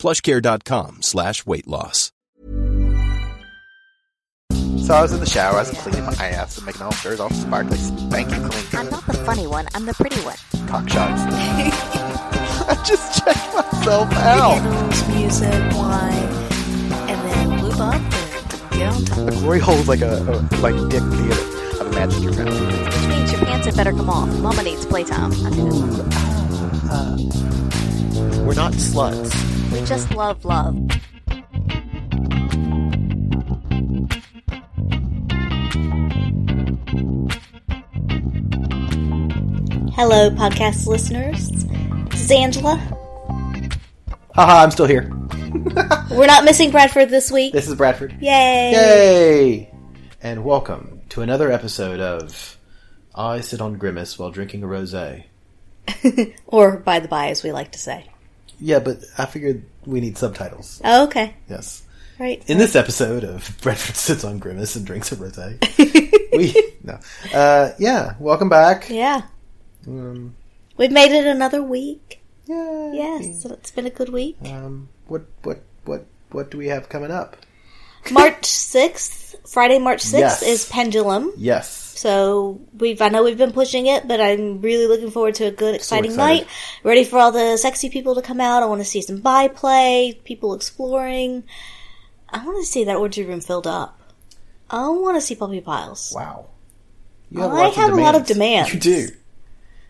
plushcare.com slash weight loss. So I was in the shower, I was cleaning my ass and making all sure all sparkly, spanky clean. I'm not the funny one. I'm the pretty one. Cock shots. I just checked myself out. Candles, music, wine, and then lube up and get on top. The glory hole's like a, a like dick theater. I've imagined your mouth. Which means your pants had better come off. Mama needs playtime. I knew it. We're not sluts. We just love love. Hello, podcast listeners. This is Angela. Haha, I'm still here. We're not missing Bradford this week. This is Bradford. Yay! Yay! And welcome to another episode of I Sit on Grimace While Drinking a Rosé. Or by the by, as we like to say. Yeah, but I figured we need subtitles. Oh, okay. Yes. Right. In this episode of Bradford Sits on Grimace and Drinks a Rosé, we, no. Uh, yeah, welcome back. Yeah. Um, We've made it another week. yeah. Yes, so it's been a good week. Um, what, what, what, what do we have coming up? March 6th, Friday, March 6th Yes. is Pendulum. Yes. So we've, I know we've been pushing it, but I'm really looking forward to a good, exciting excited. night. Ready for all the sexy people to come out. I want to see some byplay, people exploring. I want to see that orgy room filled up. I want to see puppy piles. Wow. You I lots have a lot of demands. You do.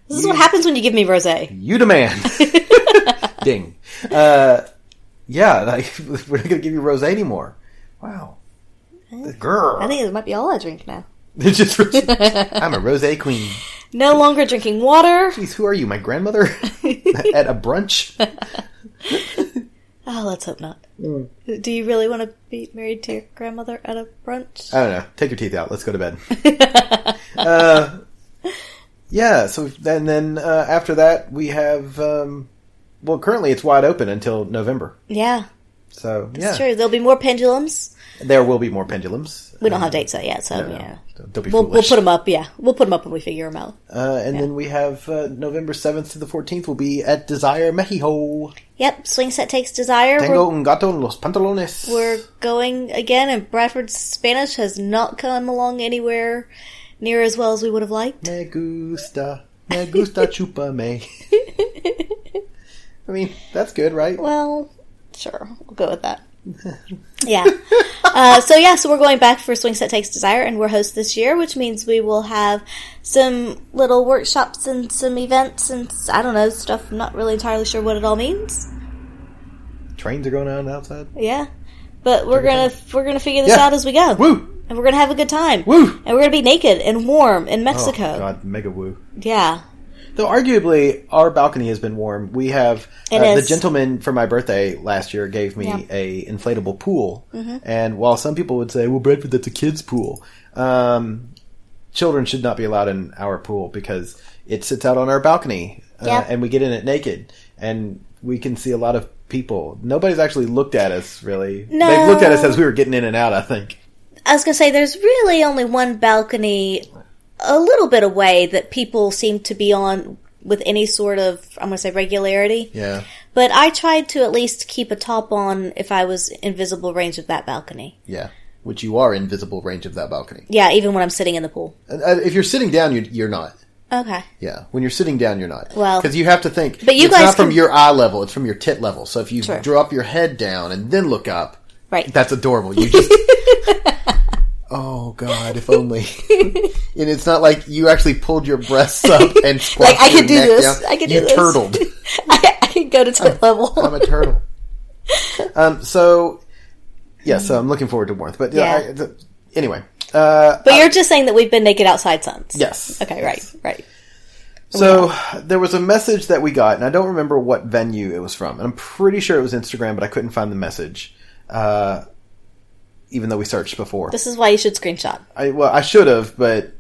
This is what happens when you give me rosé. You demand. Ding. Uh, yeah, like, we're not going to give you rosé anymore. Wow. The girl. I think it might be all I drink now. It's just I'm a rosé queen. No longer drinking water. Jeez, who are you? My grandmother at a brunch? Oh, let's hope not. Mm. Do you really want to be married to your grandmother at a brunch? I don't know. Take your teeth out. Let's go to bed. uh, yeah. So and then uh, after that we have. Um, well, currently it's wide open until November. yeah, So it's yeah, true. There'll be more pendulums. there will be more pendulums. We don't have dates yet, so No, no. yeah. Don't- Don't be We'll, we'll put them up, yeah. We'll put them up when we figure them out. Uh, and then we have uh, November 7th to the 14th will be at Desire Mexico. Yep, Swing Set Takes Desire. Tengo We're, un gato en los pantalones. we're going again, and Bradford's Spanish has not come along anywhere near as well as we would have liked. Me gusta, me gusta chúpame. I mean, that's good, right? Well, sure, we'll go with that. Yeah. Uh, so yeah, so we're going back for Swing Set Takes Desire, and we're hosts this year, which means we will have some little workshops and some events and I don't know stuff. I'm not really entirely sure what it all means. Trains are going on outside. Yeah, but we're gonna we're gonna figure this Yeah. out as we go. Woo! And we're gonna have a good time. Woo! And we're gonna be naked and warm in Mexico. Oh, God, mega woo. Yeah. Though arguably our balcony has been warm. We have uh, the gentleman for my birthday last year gave me Yeah. Mm-hmm. a inflatable pool, and while some people would say, "Well, Bradford, that's a kid's pool," um, children should not be allowed in our pool because it sits out on our balcony, uh, Yeah. and we get in it naked, and we can see a lot of people. Nobody's actually looked at us really. No. They've looked at us as we were getting in and out. I think. I was gonna say there's really only one balcony a little bit away that people seem to be on with any sort of I'm gonna say regularity. Yeah. But I tried to at least keep a top on if I was invisible range of that balcony. Yeah. Which you are invisible range of that balcony. Yeah, even when I'm sitting in the pool. Uh, if you're sitting down, you're, you're not. Okay. Yeah, when you're sitting down, you're not. Well- because you have to think. But you it's guys not from can- your eye level; it's from your tit level. So if you True. drop your head down and then look up, Right. that's adorable. You just. Oh God! If only. and it's not like you actually pulled your breasts up and Like, squashed I your could do this. down. I could you do this. turtled. I, I can go to tit level. I'm a turtle. Um. So. Yeah. So I'm looking forward to warmth, but yeah. Yeah. I, the, anyway. Uh. but you're just saying that we've been naked outside suns. Yes. Okay, right, right. So there was a message that we got, and I don't remember what venue it was from. And I'm pretty sure it was Instagram, but I couldn't find the message. Uh, even though we searched before. This is why you should screenshot. I well, I should have, but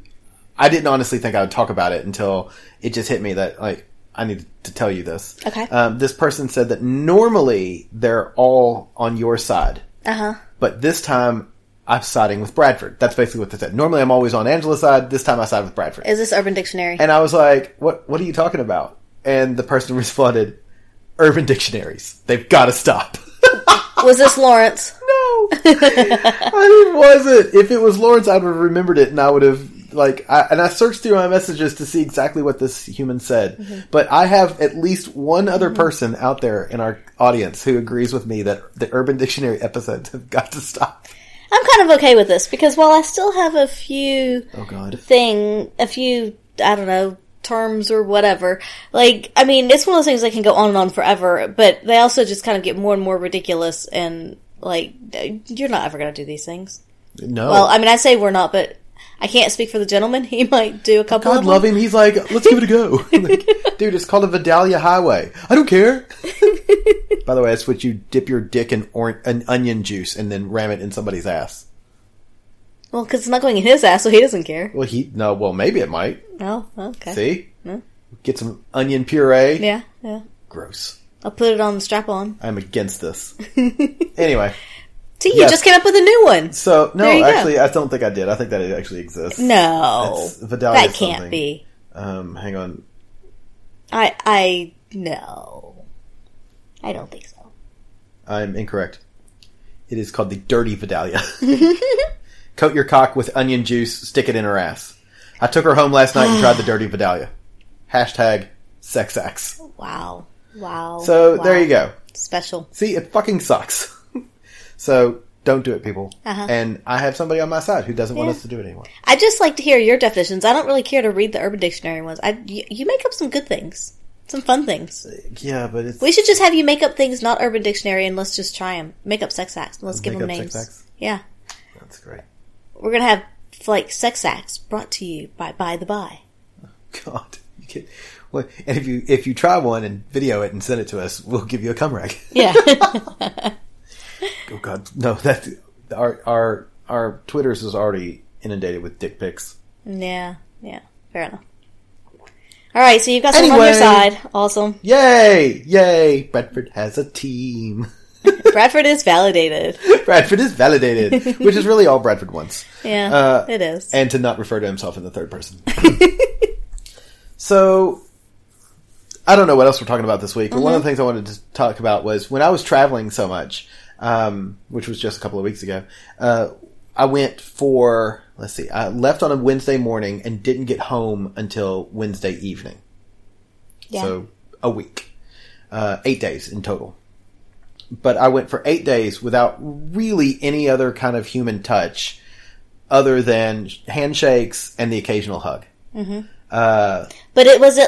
I didn't honestly think I would talk about it until it just hit me that like I need to tell you this. Okay. Um, this person said that normally they're all on your side, Uh huh. but this time I'm siding with Bradford. That's basically what they said. Normally I'm always on Angela's side. This time I side with Bradford. Is this Urban Dictionary? And I was like, "What? What are you talking about?" And the person responded, "Urban dictionaries. They've got to stop." Was this Lawrence? no, it wasn't. If it was Lawrence, I would have remembered it, and I would have like. I, and I searched through my messages to see exactly what this human said. Mm-hmm. But I have at least one other mm-hmm. person out there in our audience who agrees with me that the Urban Dictionary episodes have got to stop. I'm kind of okay with this because while I still have a few Oh God. thing, a few, I don't know, terms or whatever. Like, I mean, it's one of those things that can go on and on forever, but they also just kind of get more and more ridiculous and like, you're not ever going to do these things. No. Well, I mean, I say we're not, but I can't speak for the gentleman. He might do a couple God love him. He's like, let's give it a go. Like, Dude, it's called a Vidalia Highway. I don't care. By the way, that's what you dip your dick in or- an onion juice and then ram it in somebody's ass. Well, because it's not going in his ass, so he doesn't care. Well, he no. Well, maybe it might. Oh, okay. See, get some onion puree. Yeah, yeah. Gross. I'll put it on the strap on. I'm against this. anyway, See, you Yes. just came up with a new one. so no, you go. actually, I don't think I did. I think that it actually exists. No, It's Vidalia that can't something. be. Um, hang on. I, I, no. I don't think so. I'm incorrect. It is called the Dirty Vidalia. Coat your cock with onion juice, stick it in her ass. I took her home last night and tried the Dirty Vidalia. Hashtag sex acts. Wow. Wow. So Wow. there you go. Special. See, it fucking sucks. so don't do it, people. Uh-huh. And I have somebody on my side who doesn't want us to do it anymore. I just like to hear your definitions. I don't really care to read the Urban Dictionary ones. I, you, you make up some good things. Some fun things. Yeah, but it's We should just have you make up things not Urban Dictionary and let's just try them. Make up sex acts. and Let's give them up names. Yeah. that's great. We're going to have like sex acts brought to you by By the By. God, you can, well, and if you if you try one and video it and send it to us, we'll give you a cum rag. Yeah. Oh God, no! That our our our Twitters is already inundated with dick pics. yeah. Yeah. Fair enough. All right. So you've got someone on your side. Awesome. Yay! Yay! Bradford has a team. Bradford is validated. Bradford is validated, which is really all Bradford wants. Yeah. Uh, it is. and to not refer to himself in the third person. so, I don't know what else we're talking about this week, but one Mm-hmm. of the things I wanted to talk about was when I was traveling so much, um, which was just a couple of weeks ago, uh, I went for, let's see, I left on a Wednesday morning and didn't get home until Wednesday evening. Yeah. So, a week. Uh, eight days in total. But I went for eight days without really any other kind of human touch other than handshakes and the occasional hug. Uh, But it was a.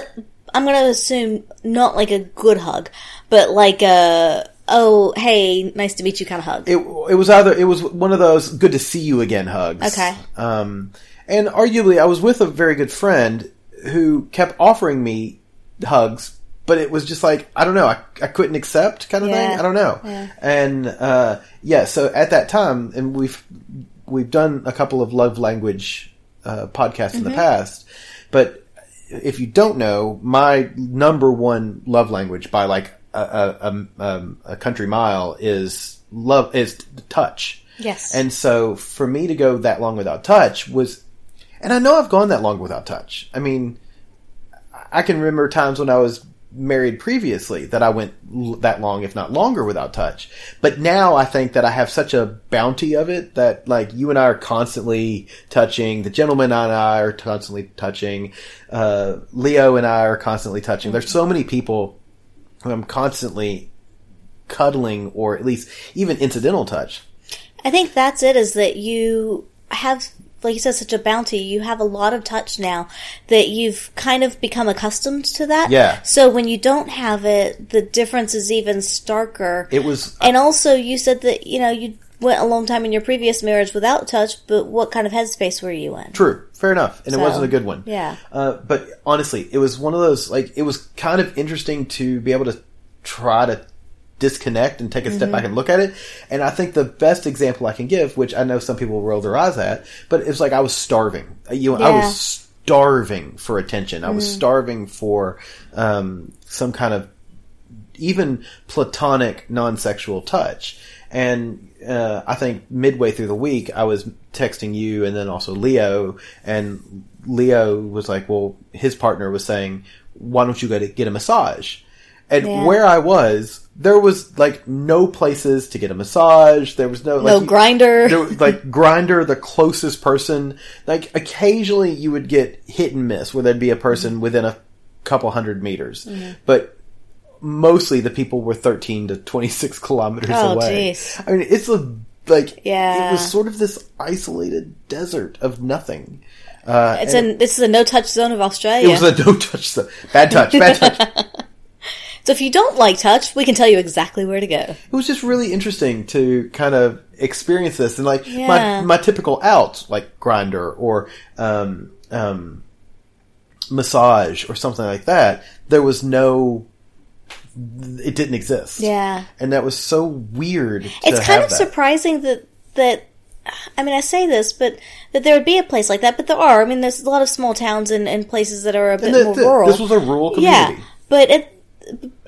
I'm going to assume not like a good hug, but like a oh hey nice to meet you kind of hug. it it was either it was one of those good to see you again hugs. Okay. Um, and arguably, I was with a very good friend who kept offering me hugs, but it was just like I don't know, I, I couldn't accept kind of Yeah. thing. I don't know. Yeah. And uh, yeah, so at that time, and we've we've done a couple of love language uh, podcasts in the past, but if you don't know, my number one love language by like a, a, a, um, a country mile is love is touch. Yes. And so for me to go that long without touch was, and I know I've gone that long without touch. I mean, I can remember times when I was married previously that I went l- that long, if not longer, without touch. But now I think that I have such a bounty of it that like you and I are constantly touching. The gentleman and I are constantly touching. Uh, Leo and I are constantly touching. There's so many people who I'm constantly cuddling or at least even incidental touch. I think that's it. Is that you have, like you said, such a bounty. You have a lot of touch now that you've kind of become accustomed to that. Yeah. So when you don't have it, the difference is even starker. It was and also, you said that you know you went a long time in your previous marriage without touch, but what kind of headspace were you in? True, fair enough, and So, it wasn't a good one. yeah. uh, but honestly, it was one of those like it was kind of interesting to be able to try to disconnect and take a step back and look at it. And I think the best example I can give, which I know some people will roll their eyes at, but it's like I was starving. You know, I was starving for attention. I was starving for um, some kind of even platonic non-sexual touch. And uh, I think midway through the week, I was texting you and then also Leo, and Leo was like, "Well, his partner was saying, why don't you go to get a massage?" And Yeah. where I was, there was like no places to get a massage. There was no like, No Grindr. there like Grindr, the closest person. Like occasionally, you would get hit and miss where there'd be a person within a couple hundred meters, Mm-hmm. but mostly the people were 13 to 26 kilometers Oh, away. jeez. I mean, it's a like Yeah. it was sort of this isolated desert of nothing. Uh, It's and a this is a no touch zone of Australia. it was a no touch, zone. bad touch, bad touch. so if you don't like touch, we can tell you exactly where to go. it was just really interesting to kind of experience this and like Yeah. my my typical out like Grindr or um um massage or something like that there was no it didn't exist Yeah. and that was so weird to It's kind of that. surprising that that I mean I say this, but that there would be a place like that. But there are. I mean, there's a lot of small towns and, and places that are a bit And th- more th- rural. this was a rural community Yeah, but it.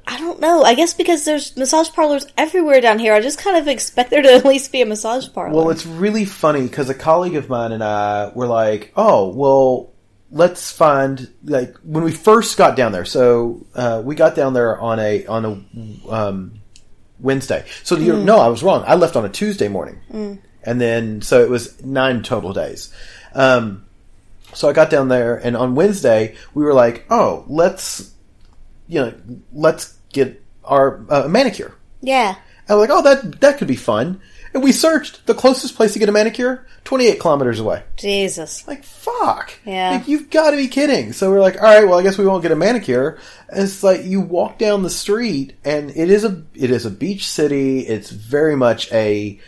I don't know. I guess because there's massage parlors everywhere down here, I just kind of expect there to at least be a massage parlor. Well, it's really funny because a colleague of mine and I were like, "Oh, well, let's find like when we first got down there." So uh, we got down there on a on a um, Wednesday. So you no, I was wrong. I left on a Tuesday morning, and then so it was nine total days. Um, so I got down there, and on Wednesday we were like, "Oh, let's you know, let's get our uh, manicure." yeah. And we're like, oh, that that could be fun. And we searched the closest place to get a manicure, 28 kilometers away. Jesus. Like, fuck. Yeah. Like, you've got to be kidding. So we're like, all right, well, I guess we won't get a manicure. And it's like you walk down the street, and it is a it is a beach city. It's very much a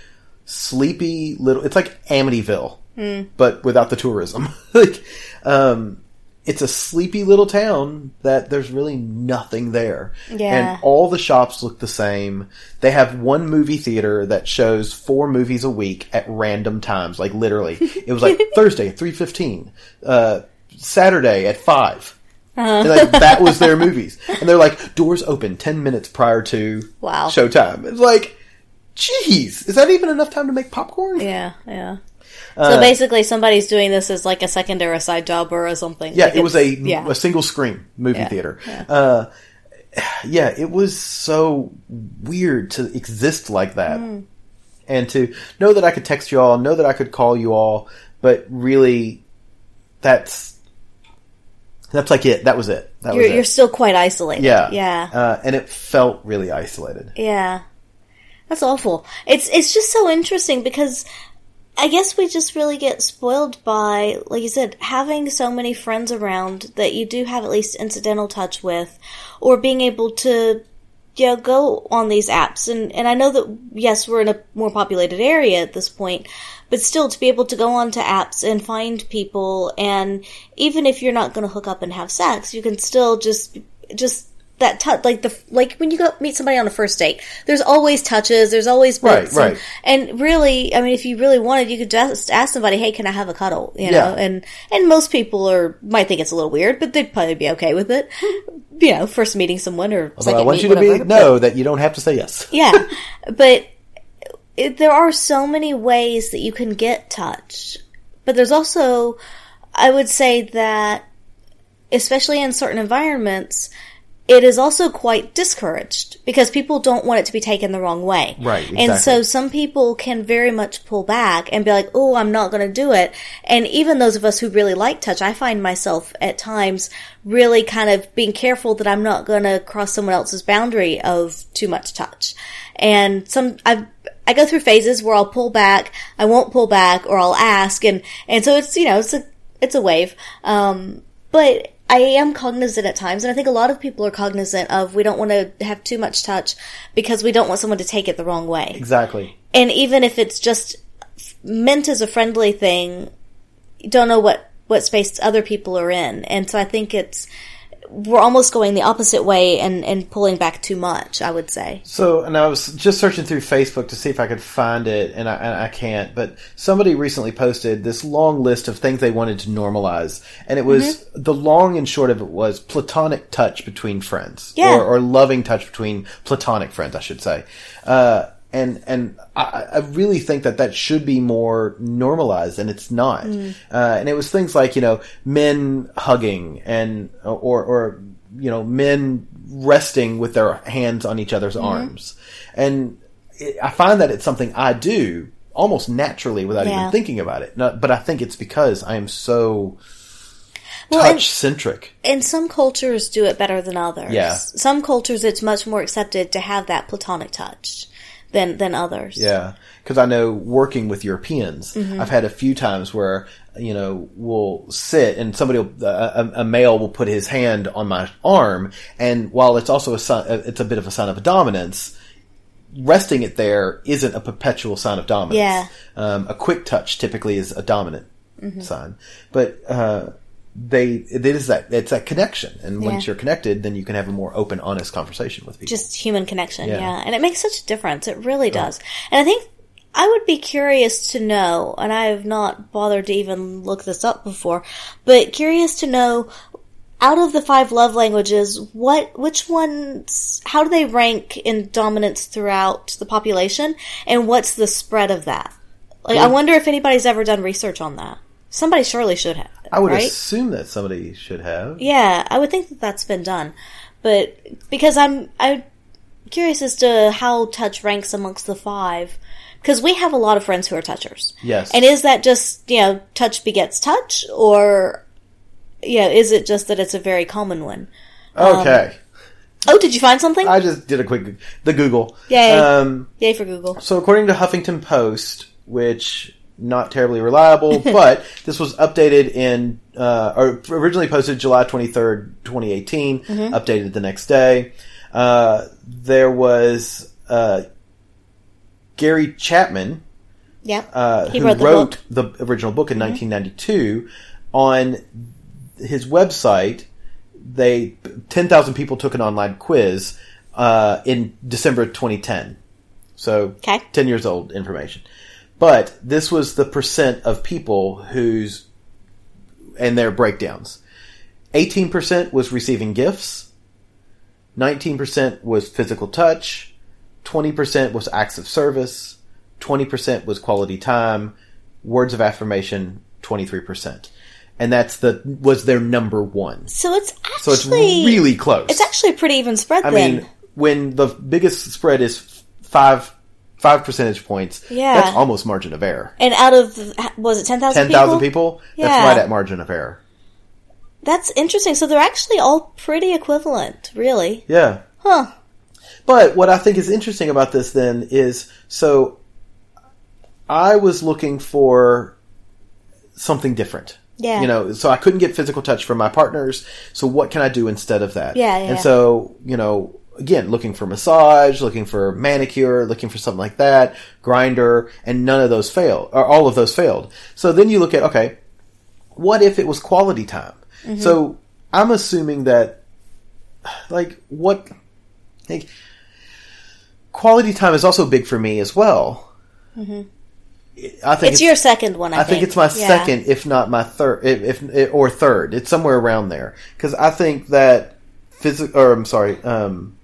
sleepy little. It's like Amityville, Hmm. but without the tourism. like, um, it's a sleepy little town that there's really nothing there. Yeah. And all the shops look the same. They have one movie theater that shows four movies a week at random times, like literally. It was like Thursday at 3.15, uh, Saturday at 5. And like that was their movies. And they're like, doors open 10 minutes prior to Wow. showtime. It's like, jeez, is that even enough time to make popcorn? Yeah, yeah. Uh, so basically, somebody's doing this as like a second or a side job or something. Yeah, Like it was a, yeah. a single screen movie Yeah, theater. yeah. Uh, yeah, it was so weird to exist like that. Mm. And to know that I could text you all, know that I could call you all, but really, that's that's like it. That was it. That you're was it. you're still quite isolated. yeah, yeah, uh, and it felt really isolated. yeah. That's awful. It's it's just so interesting because I guess we just really get spoiled by, like you said, having so many friends around that you do have at least incidental touch with, or being able to, you know, go on these apps. And, and I know that, yes, we're in a more populated area at this point, but still to be able to go onto apps and find people, and even if you're not going to hook up and have sex, you can still just, just, that touch, like the like when you go meet somebody on a first date, there's always touches, there's always Right, and- right. and really, I mean, if you really wanted, you could just ask somebody, "Hey, can I have a cuddle?" You know, Yeah. and and most people are might think it's a little weird, but they'd probably be okay with it. You know, first meeting someone or second I want you to be know that you don't have to say yes. yeah, but it, there are so many ways that you can get touch, but there's also, I would say that, especially in certain environments. It is also quite discouraged because people don't want it to be taken the wrong way. Right, And so some people can very much pull back and be like, oh, I'm not going to do it. And even those of us who really like touch, I find myself at times really kind of being careful that I'm not going to cross someone else's boundary of too much touch. And some, I, I go through phases where I'll pull back, I won't pull back, or I'll ask. And, and so it's, you know, it's a, it's a wave. Um, but I am cognizant at times, and I think a lot of people are cognizant of we don't want to have too much touch because we don't want someone to take it the wrong way. Exactly. And even if it's just meant as a friendly thing, you don't know what what space other people are in, and so I think it's we're almost going the opposite way and, and pulling back too much, I would say. So, and I was just searching through Facebook to see if I could find it, and I, and I can't. But somebody recently posted this long list of things they wanted to normalize, and it was Mm-hmm. the long and short of it was platonic touch between friends, Yeah. or, or loving touch between platonic friends, I should say. Uh, and and I, I really think that that should be more normalized, and it's not. Mm. Uh, and it was things like you know men hugging and or or you know men resting with their hands on each other's Mm-hmm. arms, and it, I find that it's something I do almost naturally without Yeah. even thinking about it. Not, but I think it's because I am so Well, touch centric. And some cultures do it better than others. Yeah. Some cultures it's much more accepted to have that platonic touch than than others. Yeah, because I know working with Europeans, Mm-hmm. I've had a few times where you know we'll sit and somebody, will, a, a a male will put his hand on my arm, and while it's also a sign, it's a bit of a sign of dominance. Resting it there isn't a perpetual sign of dominance. Yeah. Um, a quick touch typically is a dominant Mm-hmm. sign, but uh, they it is that it's that connection, and once you're connected, then you can have a more open, honest conversation with people. Just human connection, Yeah. yeah. And it makes such a difference. It really does. And I think I would be curious to know, and I have not bothered to even look this up before, but curious to know out of the five love languages, what which ones how do they rank in dominance throughout the population and what's the spread of that? Like I mm. wonder if anybody's ever done research on that. Somebody surely should have. I would right? assume that somebody should have. Yeah, I would think that that's been done, but because I'm I'm curious as to how touch ranks amongst the five, because we have a lot of friends who are touchers. Yes. and is that just you know touch begets touch, or yeah, is it just that it's a very common one? Okay. Oh, did you find something? I just did a quick the Google. Yay. Um, Yay for Google. so according to Huffington Post, which not terribly reliable, but this was updated in uh, or originally posted July twenty third, twenty updated the next day. Uh, there was uh, Gary Chapman Yeah, uh, he who wrote wrote, the book. the original book in 1992 on his website they 10,000 people took an online quiz uh, in December 2010 so Okay. 10 years old information but this was the percent of people whose and their breakdowns 18% was receiving gifts 19% was physical touch 20% was acts of service 20% was quality time words of affirmation 23% and that's the was their number one So it's so actually it's really close it's actually a pretty even spread. i then. mean when the biggest spread is five five percentage points Yeah. that's almost margin of error and out of was it ten thousand? 10,000 people, that's Yeah. right at margin of error That's interesting. So they're actually all pretty equivalent, really. yeah Huh. But what I think is interesting about this then is so I was looking for something different. Yeah. You know, so I couldn't get physical touch from my partners. So what can I do instead of that? Yeah, yeah, And yeah. so, you know, again, looking for massage, looking for manicure, looking for something like that, Grindr, and none of those failed, or all of those failed. So then you look at, okay, what if it was quality time? Mm-hmm. So I'm assuming that, like, what, like, quality time is also big for me as well. I think Mm-hmm. It's, your second one, I, think. I think it's my Yeah. second, if not my third, if, if or third. It's somewhere around there because I think that physical. Or I'm sorry. Um,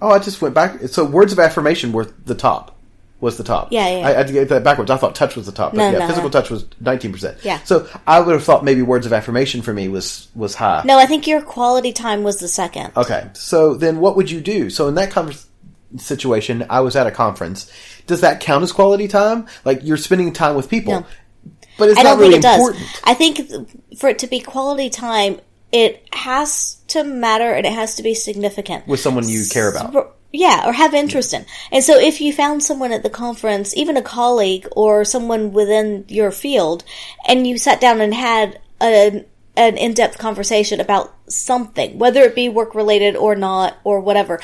oh, I just went back. So words of affirmation were the top. Was the top? Yeah, yeah. I, I had to get that backwards. I thought touch was the top, but No, yeah, no, physical no. touch was 19. percent Yeah. So I would have thought maybe words of affirmation for me was was high. No, I think your quality time was the second. Okay, so then what would you do? So in that convers- situation, I was at a conference. Does that count as quality time? Like you're spending time with people, No. but it's I not don't really think it does. important. I think for it to be quality time, it has to matter and it has to be significant. with someone you care about. Yeah, or have interest in. And so if you found someone at the conference, even a colleague or someone within your field, and you sat down and had an, an in-depth conversation about something, whether it be work related or not, or whatever.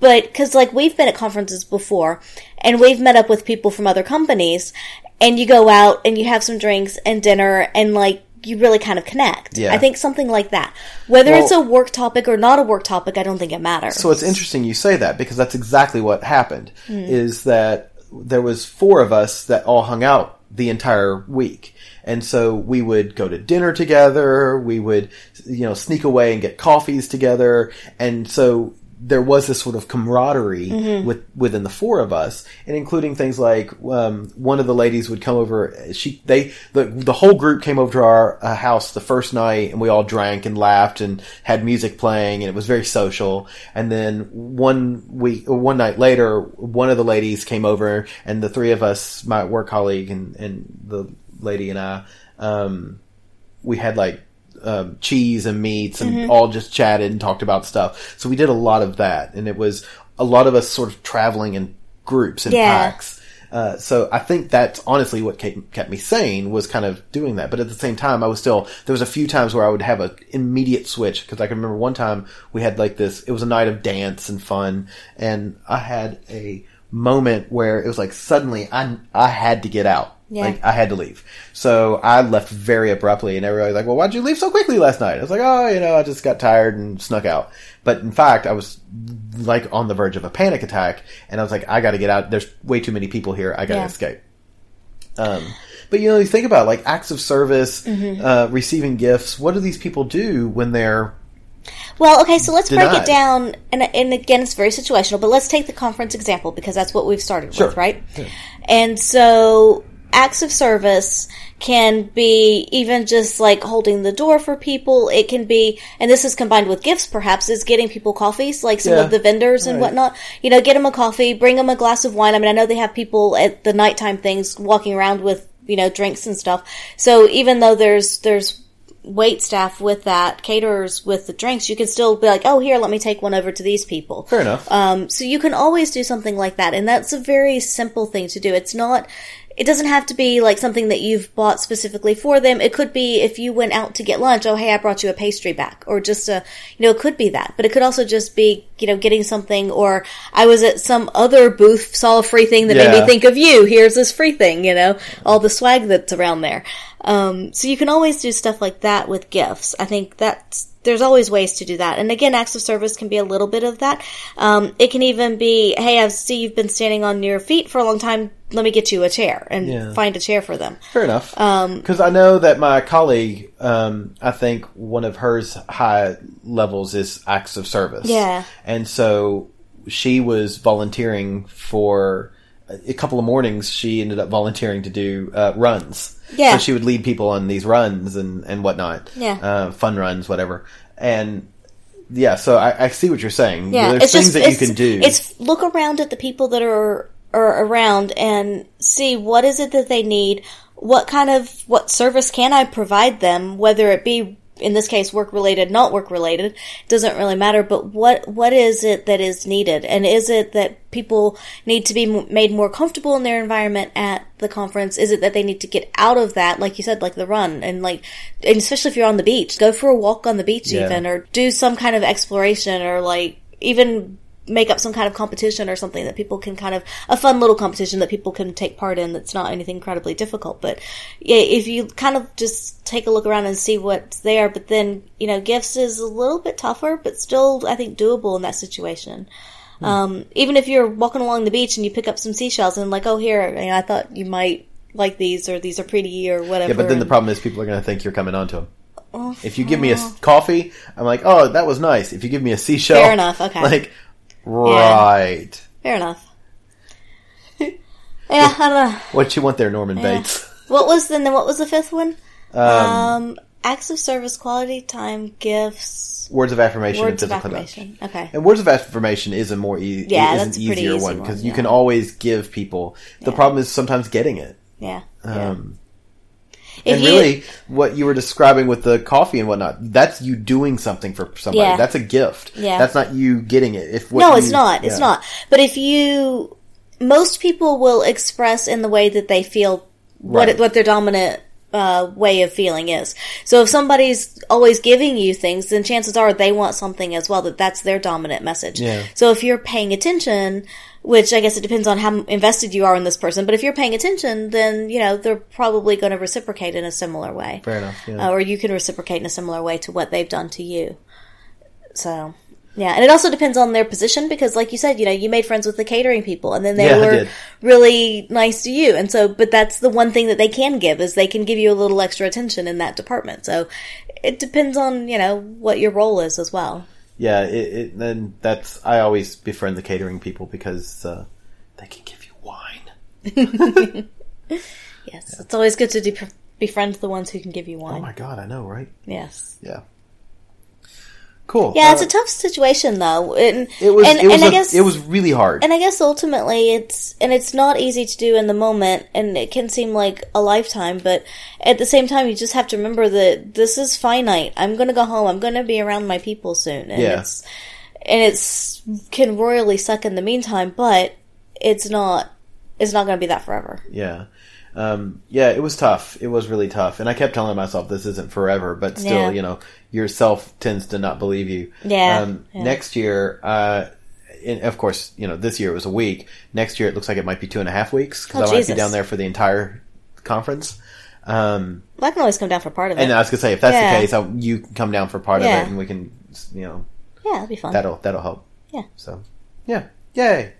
But, cause like we've been at conferences before, and we've met up with people from other companies, and you go out and you have some drinks and dinner, and like, you really kind of connect. Yeah. I think something like that. Whether Well- it's a work topic or not a work topic, I don't think it matters. So it's interesting you say that because that's exactly what happened. Hmm. Is that there was four of us that all hung out the entire week, and so we would go to dinner together. We would, you know, sneak away and get coffees together, and so there was this sort of camaraderie Mm-hmm. with within the four of us, and including things like um, one of the ladies would come over. She they the the whole group came over to our uh, house the first night, and we all drank and laughed and had music playing, and it was very social. And then one week, one night later, one of the ladies came over, and the three of us, my work colleague and and the lady and I, um, we had like um, cheese and meats and Mm-hmm. all just chatted and talked about stuff. So we did a lot of that, and it was a lot of us sort of traveling in groups and Yeah. packs. Uh, so I think that's honestly what kept, kept me sane was kind of doing that. But at the same time, I was still there was a few times where I would have an immediate switch because I can remember one time we had like this. It was a night of dance and fun, and I had a moment where it was like suddenly I I had to get out. Yeah. Like I had to leave. So I left very abruptly and everybody was like, well, why'd you leave so quickly last night? I was like, oh, you know, I just got tired and snuck out. But in fact, I was like on the verge of a panic attack and I was like, I gotta get out. There's way too many people here. I gotta Yeah. escape. Um, but you know, you think about like acts of service, Mm-hmm. uh, receiving gifts. What do these people do when they're Well, okay, so let's break it down, and, and again, it's very situational, but let's take the conference example because that's what we've started Sure. with, right? And so, acts of service can be even just like holding the door for people. It can be, and this is combined with gifts perhaps, is getting people coffees, like some Yeah. of the vendors and Right. whatnot. You know, get them a coffee, bring them a glass of wine. I mean, I know they have people at the nighttime things walking around with, you know, drinks and stuff. So even though there's, there's wait staff with that, caterers with the drinks, you can still be like, oh, here, let me take one over to these people. fair enough? Um, so you can always do something like that, and that's a very simple thing to do. It's not. It doesn't have to be like something that you've bought specifically for them. It could be if you went out to get lunch. Oh, hey, I brought you a pastry back, or just a, you know, it could be that. But it could also just be, you know, getting something. Or I was at some other booth, saw a free thing that made me think of you. Here's this free thing. You know, all the swag that's around there. Um, so you can always do stuff like that with gifts. I think that's there's always ways to do that. And again, acts of service can be a little bit of that. Um, it can even be, hey, I see you've been standing on your feet for a long time. Let me get you a chair and Yeah. find a chair for them. Fair enough. Um, Because I know that my colleague, um, I think one of hers high levels is acts of service. Yeah. And so she was volunteering for a couple of mornings. She ended up volunteering to do uh, runs. Yeah. So she would lead people on these runs and, and whatnot. Yeah. Uh, fun runs, whatever. And yeah, so I, I see what you're saying. Yeah, There's it's things just that you can do. It's look around at the people that are are around and see what is it that they need. What kind of what service can I provide them? Whether it be in this case work related, not work related, doesn't really matter. But what what is it that is needed, and is it that people need to be m- made more comfortable in their environment at the conference? Is it that they need to get out of that, like you said, like the run, and like, and especially if you're on the beach, go for a walk on the beach Yeah. even, or do some kind of exploration, or like even make up some kind of competition or something that people can kind of a fun little competition that people can take part in that's not anything incredibly difficult but yeah if you kind of just take a look around and see what's there but then you know gifts is a little bit tougher but still i think doable in that situation Hmm. um, even if you're walking along the beach and you pick up some seashells and like oh here you know, i thought you might like these or these are pretty or whatever yeah, but then the problem is people are going to think you're coming onto them. Oh, If you give me a coffee, I'm like, oh, that was nice. If you give me a seashell, Fair enough, okay. Like, right. fair enough yeah i don't know What you want there, Norman Bates? What was the, then what was the fifth one? Um, acts of service, quality time, gifts, Words of affirmation words and of affirmation. Okay. And words of affirmation is a more e- Yeah, is that's an easier easy one because you can always give people. The problem is sometimes getting it. Yeah. yeah. Um, If and you- really, what you were describing with the coffee and whatnot, that's you doing something for somebody. Yeah. That's a gift. Yeah. That's not you getting it. If what no, you- it's not. It's not. But if you, most people will express in the way that they feel what Right. what their dominant uh, way of feeling is. So if somebody's always giving you things, then chances are they want something as well. That that's their dominant message. Yeah. So if you're paying attention, which I guess it depends on how invested you are in this person. But if you're paying attention, then you know they're probably going to reciprocate in a similar way. Fair enough. Yeah. Uh, or you can reciprocate in a similar way to what they've done to you. So, yeah, and it also depends on their position because, like you said, you know, you made friends with the catering people, and then they Yeah, were really nice to you, and so, but that's the one thing that they can give is they can give you a little extra attention in that department. So, it depends on you know what your role is as well. Yeah. It, it, then that's I always befriend the catering people because uh, they can give you wine. Yes, it's always good to de- befriend the ones who can give you wine. Oh my god, I know, right? yes. Yeah. Cool. Yeah, it's Uh, a tough situation though, and It was. and, it was. and a- I guess it was really hard. And I guess ultimately it's, and it's not easy to do in the moment, and it can seem like a lifetime, but at the same time, you just have to remember that this is finite. I'm gonna go home. I'm gonna be around my people soon. And Yeah. it's, and it's, can royally suck in the meantime, but it's not, it's not gonna be that forever. Yeah. Um, yeah, it was tough. It was really tough. And I kept telling myself this isn't forever, but still, Yeah. you know, yourself tends to not believe you. Yeah, Um, yeah. Next year, uh, and of course, you know, this year it was a week. Next year it looks like it might be two and a half weeks because Oh, I might be down there for the entire conference. Um, Well, I can always come down for part of it. and I was gonna say, if that's Yeah. the case, I, you can come down for part of it and we can, you know, yeah, that'd be fun. that'll, that'll help. Yeah. So, yeah. Yay.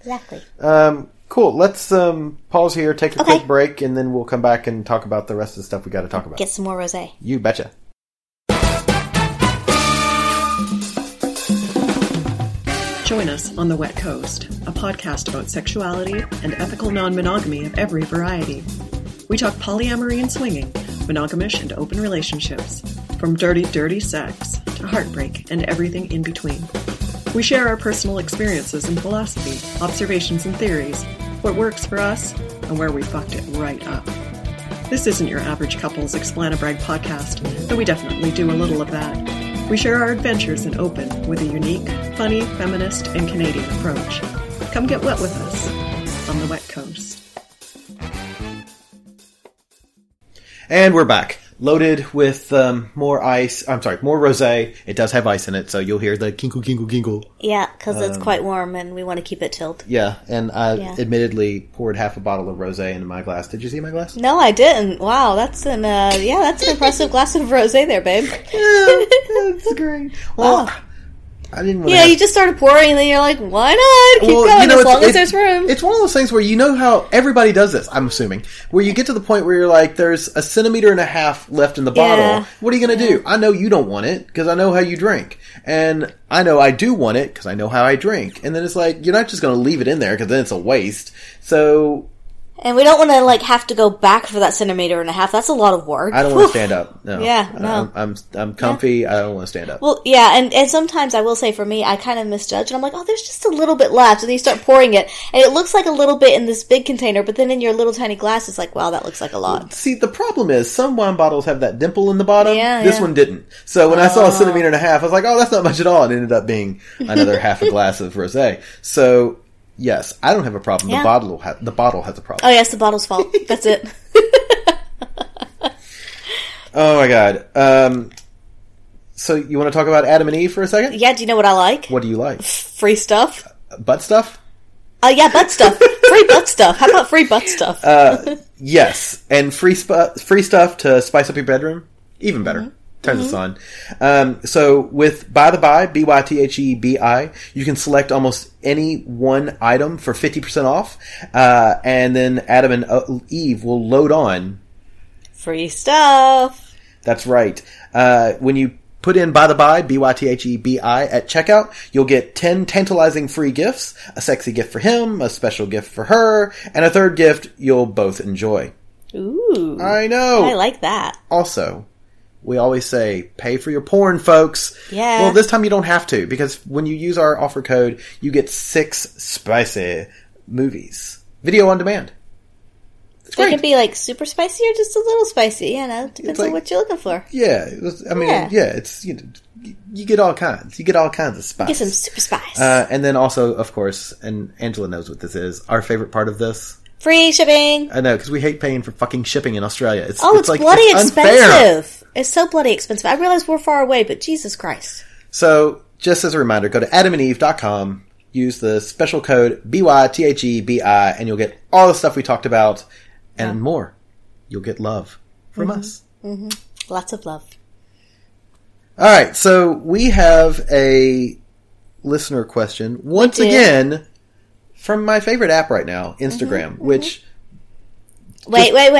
exactly. Um, cool. Let's um, pause here, take a Okay. quick break, and then we'll come back and talk about the rest of the stuff we got to talk about. Get some more rosé. You betcha. Join us on The Wet Coast, a podcast about sexuality and ethical non monogamy of every variety. We talk polyamory and swinging, monogamish and open relationships, from dirty, dirty sex to heartbreak and everything in between. We share our personal experiences and philosophy, observations and theories, what works for us, and where we fucked it right up. This isn't your average couple's Explanabrag podcast, though we definitely do a little of that. We share our adventures in open with a unique, funny, feminist, and Canadian approach. Come get wet with us on the Wet Coast. And we're back, loaded with um, more ice. I'm sorry, more rosé. It does have ice in it, so you'll hear the kinkle, kinkle, kinkle. Yeah, because it's quite warm and we want to keep it chilled. Yeah, and I Yeah. admittedly poured half a bottle of rosé into my glass. Did you see my glass? No, I didn't. Wow, that's an uh, yeah, that's an impressive glass of rosé there, babe. That's great. Well, Oh. I didn't. Want Yeah, you just started pouring, and then you're like, why not? Keep Well, going you know, as long as there's room. It's one of those things where you know how everybody does this. I'm assuming where you get to the point where you're like, there's a centimeter and a half left in the bottle. Yeah. What are you going to do? I know you don't want it because I know how you drink, and I know I do want it because I know how I drink. And then it's like you're not just going to leave it in there because then it's a waste. So And we don't want to like have to go back for that centimeter and a half. That's a lot of work. I don't want to stand up. No. Yeah, no. I'm I'm, I'm comfy. I don't want to stand up. Well, yeah, and, and sometimes I will say for me, I kind of misjudge, and I'm like, oh, there's just a little bit left, and then you start pouring it, and it looks like a little bit in this big container, but then in your little tiny glass, it's like, wow, that looks like a lot. See, the problem is some wine bottles have that dimple in the bottom. Yeah, this yeah. one didn't. So when I saw a oh. centimeter and a half, I was like, "Oh, that's not much at all." It ended up being another half a glass of rosé. So yes, I don't have a problem. Yeah. The bottle, ha- the bottle has a problem. Oh, yes, the bottle's fault. That's it. Oh my god. Um, so you want to talk about Adam and Eve for a second? yeah, do you know what I like? What do you like? Free stuff. Butt stuff? Oh, yeah, butt stuff. free butt stuff. How about free butt stuff? Uh, Yes, and free sp- free stuff to spice up your bedroom. Even better. Mm-hmm. Turn this on. Um, so with By the By, B Y T H E B I, you can select almost any one item for fifty percent off, uh, and then Adam and uh, Eve will load on. free stuff. That's right. Uh, when you put in By the By, B Y T H E B I at checkout, you'll get ten tantalizing free gifts: a sexy gift for him, a special gift for her, and a third gift you'll both enjoy. Ooh. I know. I like that. Also, we always say pay for your porn, folks. Yeah. Well, this time you don't have to because when you use our offer code, you get six spicy movies, video on demand. It's It great. can be like super spicy or just a little spicy. You know, depends like- on what you're looking for. yeah, it I mean, Yeah. yeah, it's you know, you get all kinds. You get all kinds of spice. Get some super spice. Uh, and then also, of course, and Angela knows what this is. Our favorite part of this, Free shipping. I know, because we hate paying for fucking shipping in Australia. It's Oh, it's, like bloody it's unfair. It's so bloody expensive. I realize we're far away, but Jesus Christ. So, just as a reminder, go to adamandeve.com, use the special code BYTHEBI and you'll get all the stuff we talked about and more. You'll get love from mm-hmm. us. Mm-hmm. Lots of love. All right, so we have a listener question once again from my favorite app right now, mm-hmm. Instagram, which Wait, wait, wait.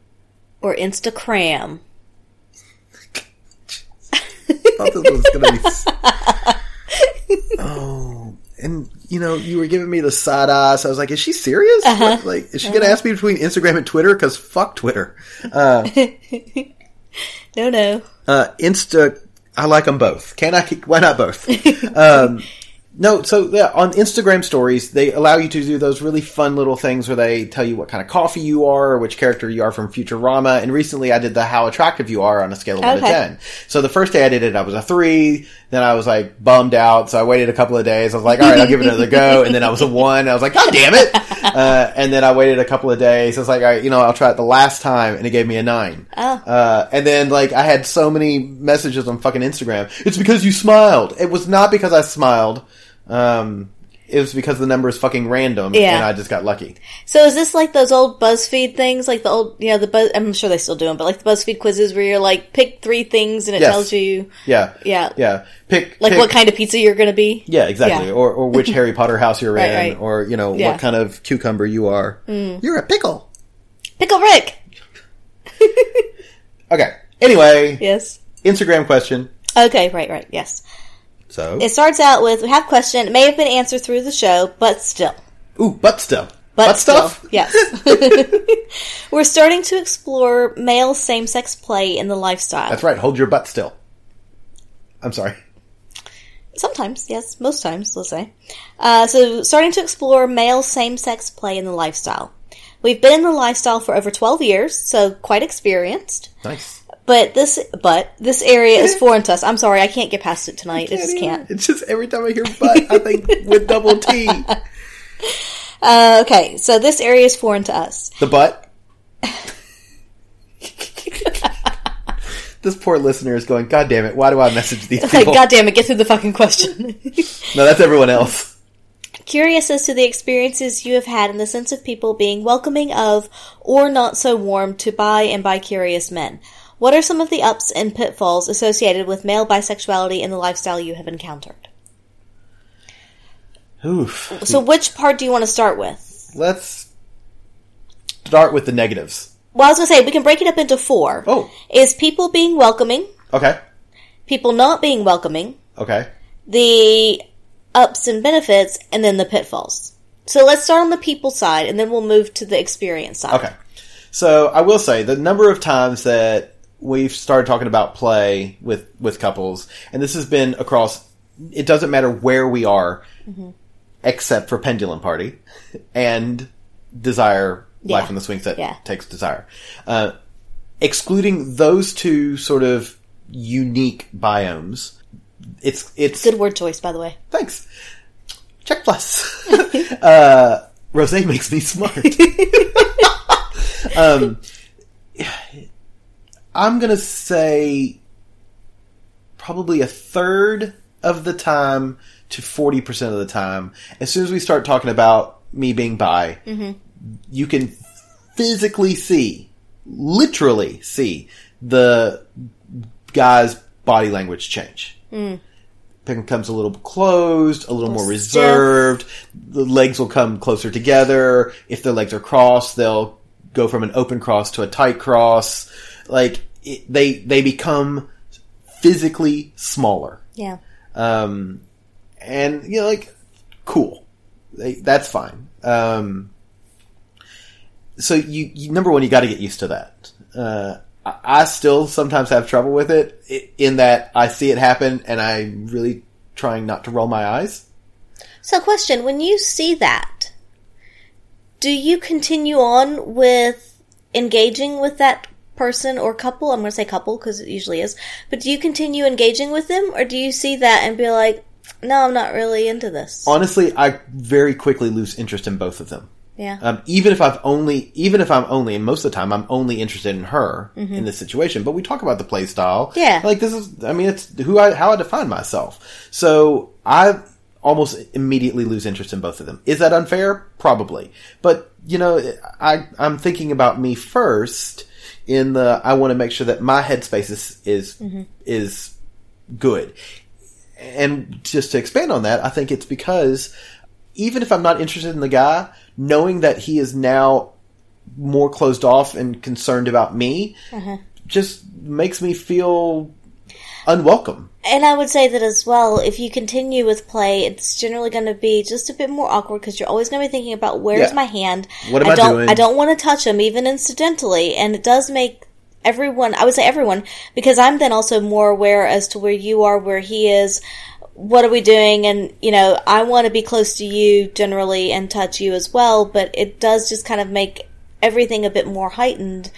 or Instagram? thought this was to be. oh, and you know, you were giving me the side eye, so I was like, "Is she serious? Like, like, is she going to ask me between Instagram and Twitter? Because fuck Twitter." Uh, No, no. uh, Insta, I like them both. Can I? Why not both? um, no, so yeah, on Instagram stories, they allow you to do those really fun little things where they tell you what kind of coffee you are or which character you are from Futurama. And recently I did the how attractive you are on a scale of 1 to 10. So the first day I did it, I was a 3. Then I was like bummed out. So I waited a couple of days. I was like, all right, I'll give it another go. And then I was a 1. I was like, God damn it. Uh, and then I waited a couple of days. I was like, all right, you know, I'll try it the last time. And it gave me a 9. Uh, and then like I had so many messages on fucking Instagram. It's because you smiled. It was not because I smiled. Um, it was because the number is fucking random, Yeah. and I just got lucky. So is this like those old BuzzFeed things, like the old, you know, the Buzz? I'm sure they still do them, but like the BuzzFeed quizzes where you're like, pick three things and it Yes. tells you, Yeah, Yeah. yeah. Pick like pick- what kind of pizza you're going to be. Yeah, exactly. Yeah. Or or which Harry Potter house you're Right, in, right. or you know Yeah. Mm. what kind of cucumber you are. You're a pickle. Pickle Rick. Okay. Anyway, Yes. Instagram question. Okay. Right. Right. Yes. So, It starts out with we have a question. It may have been answered through the show, but still. ooh, butt stuff. But butt stuff. still, yes. We're starting to explore male same-sex play in the lifestyle. That's right. Hold your butt still. I'm sorry. Sometimes, yes, most times, let's say. Uh, so, starting to explore male same-sex play in the lifestyle. We've been in the lifestyle for over 12 years, so quite experienced. Nice. But this, but this area is foreign to us. I'm sorry, I can't get past it tonight. I just can't. It's just every time I hear butt, I think with double T. Uh, okay, so this area is foreign to us. The butt. this poor listener is going, God damn it, why do I message these Like, people? God damn it, get through the fucking question. no, that's everyone else. Curious as to the experiences you have had in the sense of people being welcoming of or not so warm to bi and bi-curious men. What are some of the ups and pitfalls associated with male bisexuality in the lifestyle you have encountered? Oof. So, which part do you want to start with? Let's start with the negatives. Well, I was going to say, we can break it up into four. Oh. Is people being welcoming, Okay. people not being welcoming, Okay. the ups and benefits, and then the pitfalls. So let's start on the people side, and then we'll move to the experience side. Okay. So I will say the number of times that we've started talking about play with with couples, and this has been across. It doesn't matter where we are, except for Pendulum Party and Desire. Life Yeah. in the swing set Yeah. takes Desire. Uh, excluding those two sort of unique biomes, it's it's Good word choice, by the way. Thanks. Check plus. uh, Rose makes me smart. um, I'm gonna say probably a third of the time to 40% of the time. As soon as we start talking about me being bi, mm-hmm. you can physically see literally see the guy's body language change. Mm. Becomes a little closed, a little more reserved. The legs will come closer together. If their legs are crossed, they'll go from an open cross to a tight cross. Like it, they they become physically smaller Yeah. um, and you know, like, cool, They- that's fine. Um, so you, you number one, you got to get used to that. Uh, I, I still sometimes have trouble with it i- in that I see it happen, and I'm really trying not to roll my eyes. So, question: When you see that, do you continue on with engaging with that person or couple? I'm going to say couple because it usually is. But do you continue engaging with them, or do you see that and be like, "No, I'm not really into this." Honestly, I very quickly lose interest in both of them. yeah. Um, even if I've only, even if I'm only, and most of the time I'm only interested in her in this situation. But we talk about the play style. Mm-hmm. Yeah. like this is, I mean, it's who I, how I define myself. So I almost immediately lose interest in both of them. Is that unfair? Probably. But you know, I I'm thinking about me first. In the, I want to make sure that my headspace is is mm-hmm. is good. And just to expand on that, I think it's because even if I'm not interested in the guy, knowing that he is now more closed off and concerned about me uh-huh. just makes me feel unwelcome. And I would say that as well, if you continue with play, it's generally going to be just a bit more awkward because you're always going to be thinking about where's Yeah. my hand. What am I don't, doing? I don't want to touch him, even incidentally, and it does make everyone. I would say everyone because I'm then also more aware as to where you are, where he is. What are we doing? And you know, I want to be close to you generally and touch you as well, but it does just kind of make everything a bit more heightened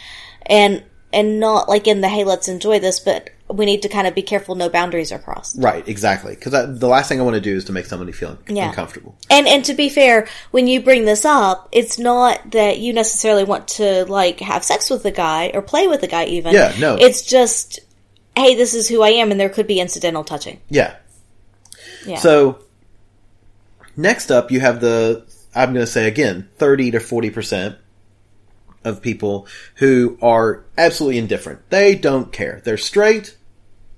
and and not like in the hey let's enjoy this but we need to kind of be careful no boundaries are crossed Right, exactly. Because the last thing I want to do is to make somebody feel Yeah. uncomfortable. and and to be fair when you bring this up it's not that you necessarily want to like have sex with the guy or play with the guy even Yeah, no. it's just hey this is who i am and there could be incidental touching Yeah. yeah So next up, you have the I'm going to say again, thirty to forty percent of people who are absolutely indifferent. They don't care. They're straight,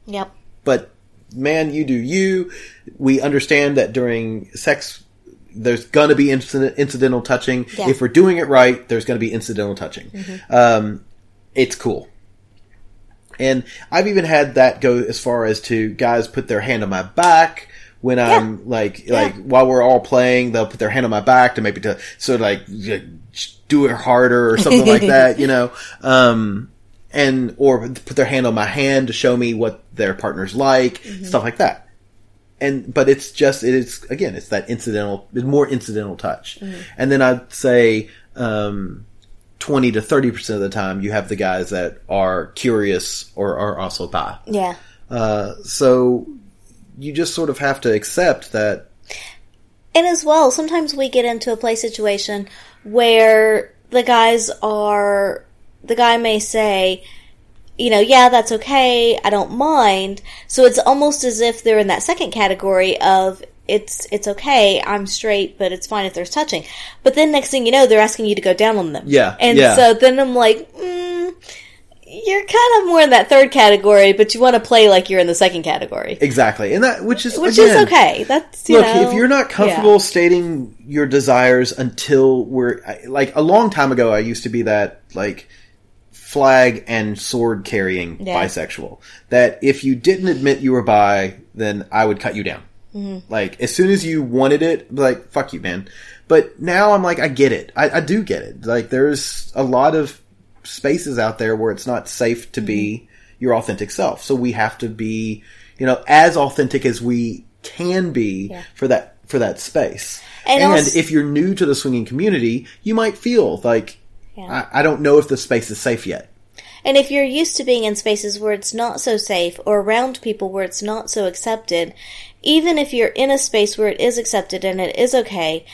yep but man, you do you. We understand that during sex, there's going to be incident, incidental touching. Yeah. If we're doing it right, there's going to be incidental touching. Um, it's cool. And I've even had that go as far as to guys put their hand on my back when I'm like, like while we're all playing, they'll put their hand on my back to maybe to sort of like do it harder or something like that, you know. Um, and or put their hand on my hand to show me what their partner's like, stuff like that. And but it's just it is again it's that incidental it's more incidental touch. And then I'd say um, twenty to thirty percent of the time you have the guys that are curious or are also bi. yeah Uh, so you just sort of have to accept that And as well, sometimes we get into a play situation where the guys are, the guy may say, you know, yeah, that's okay, I don't mind. So it's almost as if they're in that second category of, it's, it's okay, I'm straight, but it's fine if there's touching. But then next thing you know, they're asking you to go down on them. Yeah, And yeah. so then I'm like, mm, you're kind of more in that third category, but you want to play like you're in the second category. exactly, and that which is Which again, is okay. That's, you Look, know, if you're not comfortable yeah. stating your desires until we're like a long time ago, I used to be that like flag and sword carrying Yeah. bisexual. That if you didn't admit you were bi, then I would cut you down. Mm-hmm. Like as soon as you wanted it, like fuck you, man. But now I'm like, I get it. I, I do get it. Like there's a lot of spaces out there where it's not safe to be Mm-hmm. your authentic self. So we have to be, you know, as authentic as we can be Yeah. for that for that space. And And, also- if you're new to the swinging community, you might feel like Yeah. I, I don't know if the space is safe yet. And if you're used to being in spaces where it's not so safe or around people where it's not so accepted, even if you're in a space where it is accepted and it is okay,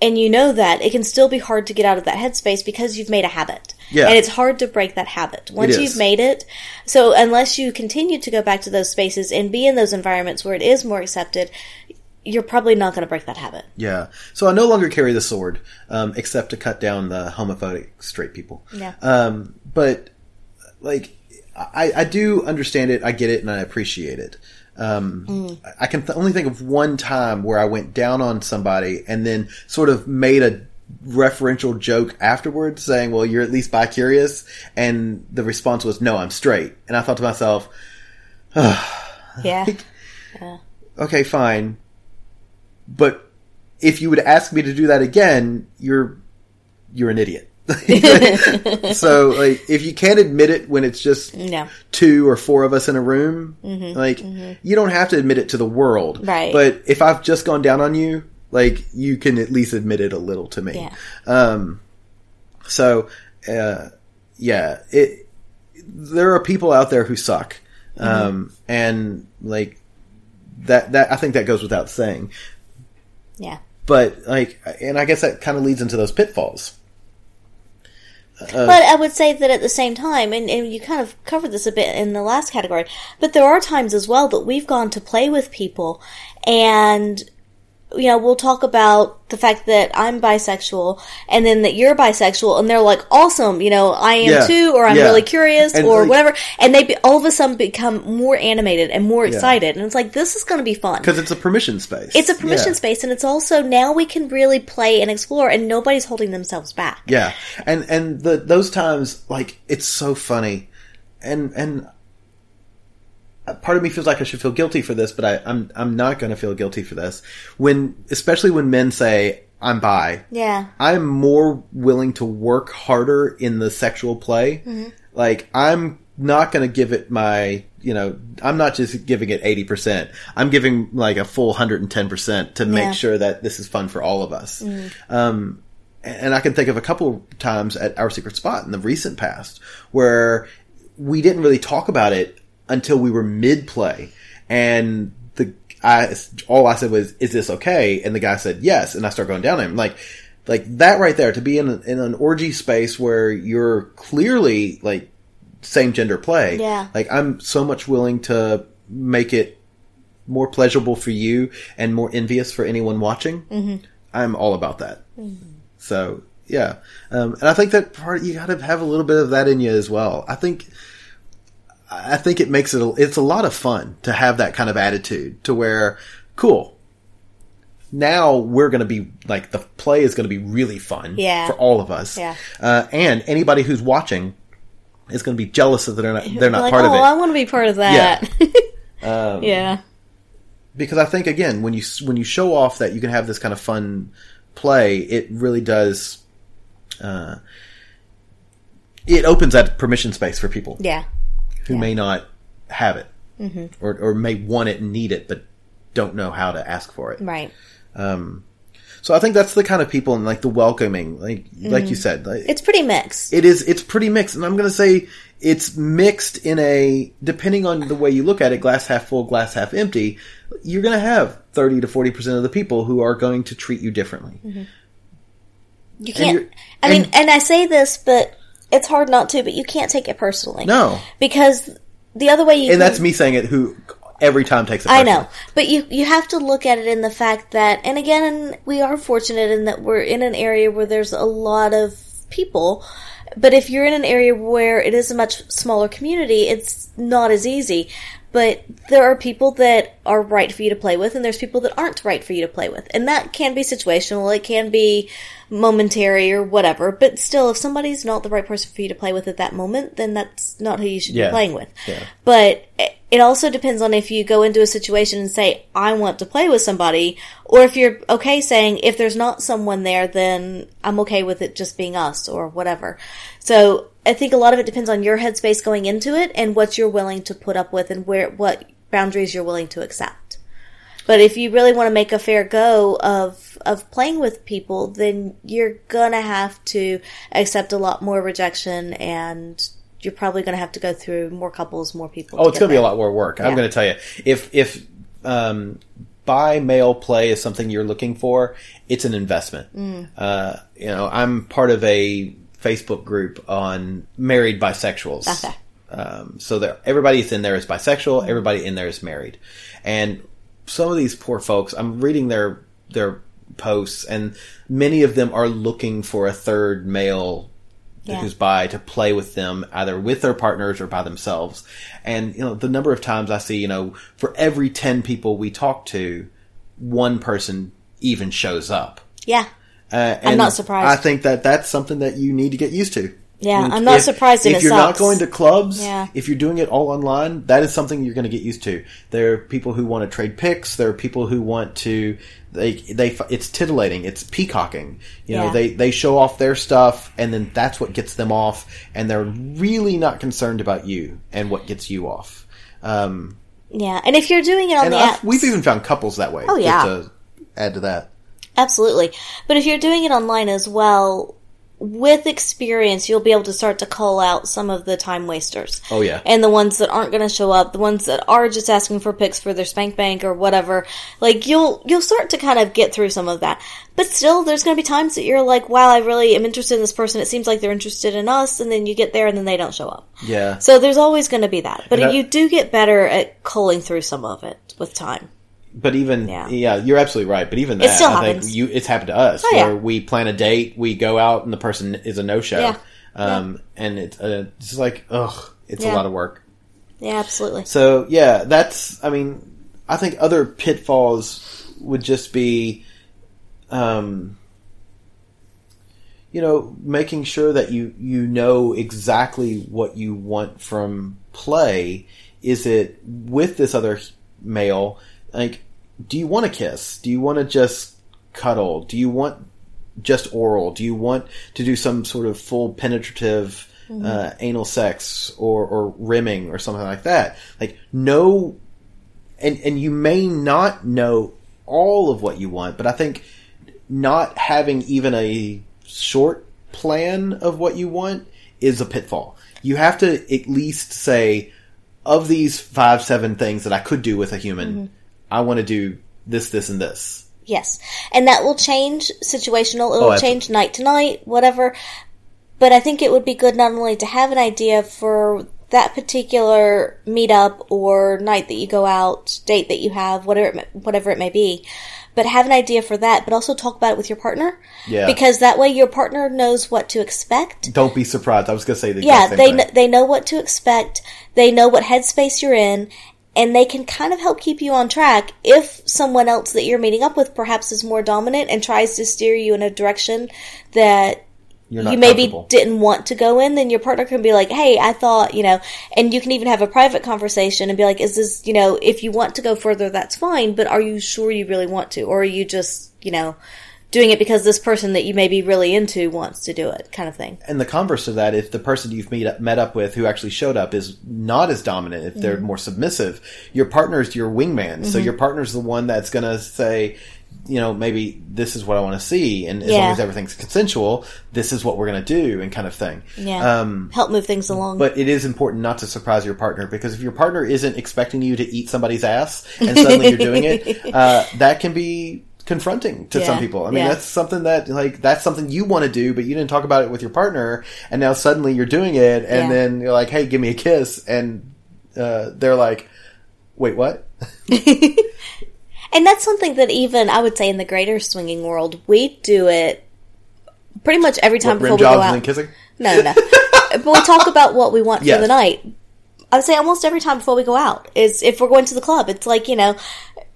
and you know that, it can still be hard to get out of that headspace because you've made a habit. Yeah. And it's hard to break that habit once you've made it. So unless you continue to go back to those spaces and be in those environments where it is more accepted, you're probably not going to break that habit. Yeah. So I no longer carry the sword, um, except to cut down the homophobic straight people. Yeah. Um, but like, I, I do understand it. I get it, and I appreciate it. Um, I can th- only think of one time where I went down on somebody and then sort of made a referential joke afterwards, saying, "Well, you're at least bi-curious," and the response was, "No, I'm straight." And I thought to myself, Ugh Yeah. okay, fine. But if you would ask me to do that again, you're you're an idiot. so like if you can't admit it when it's just No. two or four of us in a room, like you don't have to admit it to the world. Mm-hmm. Right. But if I've just gone down on you, like you can at least admit it a little to me. Yeah. Um so uh yeah, it there are people out there who suck. Mm-hmm. Um and like that that I think that goes without saying. Yeah. But like and I guess that kind of leads into those pitfalls. Uh, but I would say that at the same time, and, and you kind of covered this a bit in the last category, but there are times as well that we've gone to play with people and you know, we'll talk about the fact that I'm bisexual and then that you're bisexual and they're like, awesome, you know, I am Yeah. too, or I'm Yeah. really curious And, or like- whatever. And they be, all of a sudden become more animated and more excited. And it's like, this is going to be fun. Because it's a permission space. It's a permission Yeah. space and it's also now we can really play and explore and nobody's holding themselves back. Yeah, and and the those times like it's so funny, and and part of me feels like I should feel guilty for this, but I, I'm I'm not going to feel guilty for this when, especially when men say I'm bi. Yeah. I'm more willing to work harder in the sexual play. Like I'm not going to give it my, you know, I'm not just giving it 80%. I'm giving like a full 110% to Yeah. make sure that this is fun for all of us. Um, and I can think of a couple times at our secret spot in the recent past where we didn't really talk about it until we were mid play, and the I all I said was, "Is this okay?" And the guy said, "Yes," and I start going down him like. Like that right there to be in, a, in an orgy space where you're clearly like same gender play. Yeah. Like I'm so much willing to make it more pleasurable for you and more envious for anyone watching. Mm-hmm. I'm all about that. So yeah, um, and I think that part you got to have a little bit of that in you as well. I think, I think it makes it a, it's a lot of fun to have that kind of attitude to where cool. Now we're going to be like the play is going to be really fun Yeah. for all of us. Yeah. Uh, and anybody who's watching is going to be jealous that they're not they're not like, part oh, of it. I want to be part of that. Yeah. because I think again when you when you show off that you can have this kind of fun play, it really does. Uh, it opens that permission space for people yeah. Who may not have it, mm-hmm. or or may want it and need it, but don't know how to ask for it. Right. Um, so I think that's the kind of people and like the welcoming, like like you mm-hmm. said, like, It's pretty mixed. it is it's pretty mixed, and I'm going to say it's mixed in a depending on the way you look at it, glass half full, glass half empty. You're going to have thirty to forty percent of the people who are going to treat you differently. Mm-hmm. You can't. I mean, and- and I say this, but it's hard not to. But you can't take it personally. No, because the other way you and can- that's me saying it. Who every time takes it. I know, but you you have to look at it in the fact that, and again, we are fortunate in that we're in an area where there's a lot of people. But if you're in an area where it is a much smaller community, it's not as easy. But there are people that are right for you to play with, and there's people that aren't right for you to play with, and that can be situational. It can be momentary or whatever. But still, if somebody's not the right person for you to play with at that moment, then that's not who you should Yeah. be playing with. Yeah. But it- it also depends on if you go into a situation and say, I want to play with somebody, or if you're okay saying, if there's not someone there, then I'm okay with it just being us or whatever. So I think a lot of it depends on your headspace going into it and what you're willing to put up with and where, what boundaries you're willing to accept. But if you really want to make a fair go of of playing with people, then you're gonna have to accept a lot more rejection, and you're probably gonna have to go through more couples, more people. Oh, it's going to be a lot more work. I'm going to tell you. If if um, bi male play is something you're looking for, it's an investment. Mm. Uh, you know, I'm part of a Facebook group on married bisexuals. Okay. Um, so that everybody that's in there is bisexual. Everybody in there is married, and some of these poor folks. I'm reading their their posts, and many of them are looking for a third male Yeah. who's bi to play with them, either with their partners or by themselves. And you know, the number of times I see, you know, for every ten people we talk to, one person even shows up. Yeah. Uh, I'm not surprised. I think that that's something that you need to get used to. Yeah, And I'm not surprised If you're not going to clubs, Yeah. if you're doing it all online, that is something you're going to get used to. There are people who want to trade pics. There are people who want to they they it's titillating. It's peacocking. You know, Yeah. they they show off their stuff, and then that's what gets them off, and they're really not concerned about you and what gets you off. Um, Yeah. And if you're doing it on the apps, we've even found couples that way. Oh, just yeah. to add to that. Absolutely. But if you're doing it online as well, with experience, you'll be able to start to call out some of the time wasters. Oh, yeah. And the ones that aren't going to show up, the ones that are just asking for pics for their spank bank or whatever. Like you'll you'll start to kind of get through some of that. But still there's going to be times that you're like, "Wow, I really am interested in this person. It seems like they're interested in us." And then you get there and then they don't show up. Yeah. So there's always going to be that. But I- you do get better at culling through some of it with time. But even Yeah. yeah. you're absolutely right. But even that, I think you it's happened to us Oh, yeah. where we plan a date, we go out, and the person is a no show. Yeah. Um, and it's uh, just like ugh, it's a lot of work. Yeah, absolutely. So yeah, that's I mean, I think other pitfalls would just be, um, you know, making sure that you you know exactly what you want from play. Is it with this other male? Like, do you want to kiss? Do you want to just cuddle? Do you want just oral? Do you want to do some sort of full penetrative uh, anal sex or, or rimming or something like that? Like, no, and and you may not know all of what you want, but I think not having even a short plan of what you want is a pitfall. You have to at least say, of these five, seven things that I could do with a human, I want to do this, this, and this. Yes. And that will change situational. It'll Oh, change night to night, whatever. But I think it would be good not only to have an idea for that particular meetup or night that you go out, date that you have, whatever it, may- whatever it may be, but have an idea for that, but also talk about it with your partner. Yeah. Because that way your partner knows what to expect. Don't be surprised. I was going to say the Yeah, they kn- they know what to expect. They know what headspace you're in, and they can kind of help keep you on track if someone else that you're meeting up with perhaps is more dominant and tries to steer you in a direction that you maybe didn't want to go in, then your partner can be like, "Hey, I thought, you know," and you can even have a private conversation and be like, "Is this, you know, if you want to go further, that's fine, but are you sure you really want to, or are you just, you know, doing it because this person that you may be really into wants to do it, kind of thing?" and the converse of that, if the person you've meet up, met up with who actually showed up is not as dominant, if Mm-hmm. they're more submissive, your partner's your wingman. So Mhm. your partner's the one that's going to say, you know, maybe this is what I want to see, and as Yeah. long as everything's consensual, this is what we're going to do, and kind of thing. Yeah, Um, help move things along. but it is important not to surprise your partner because if your partner isn't expecting you to eat somebody's ass and suddenly you're doing it, uh, that can be confronting to some people. I mean, yeah. that's something that like that's something you want to do, but you didn't talk about it with your partner, and now suddenly you're doing it, and Yeah. then you're like, "Hey, give me a kiss," and uh, they're like, "Wait, what?" And that's something that even I would say in the greater swinging world, we do it pretty much every time What, before we go out. kissing? No, no. but we talk about what we want Yes. for the night. I would say almost every time before we go out is if we're going to the club. It's like you know,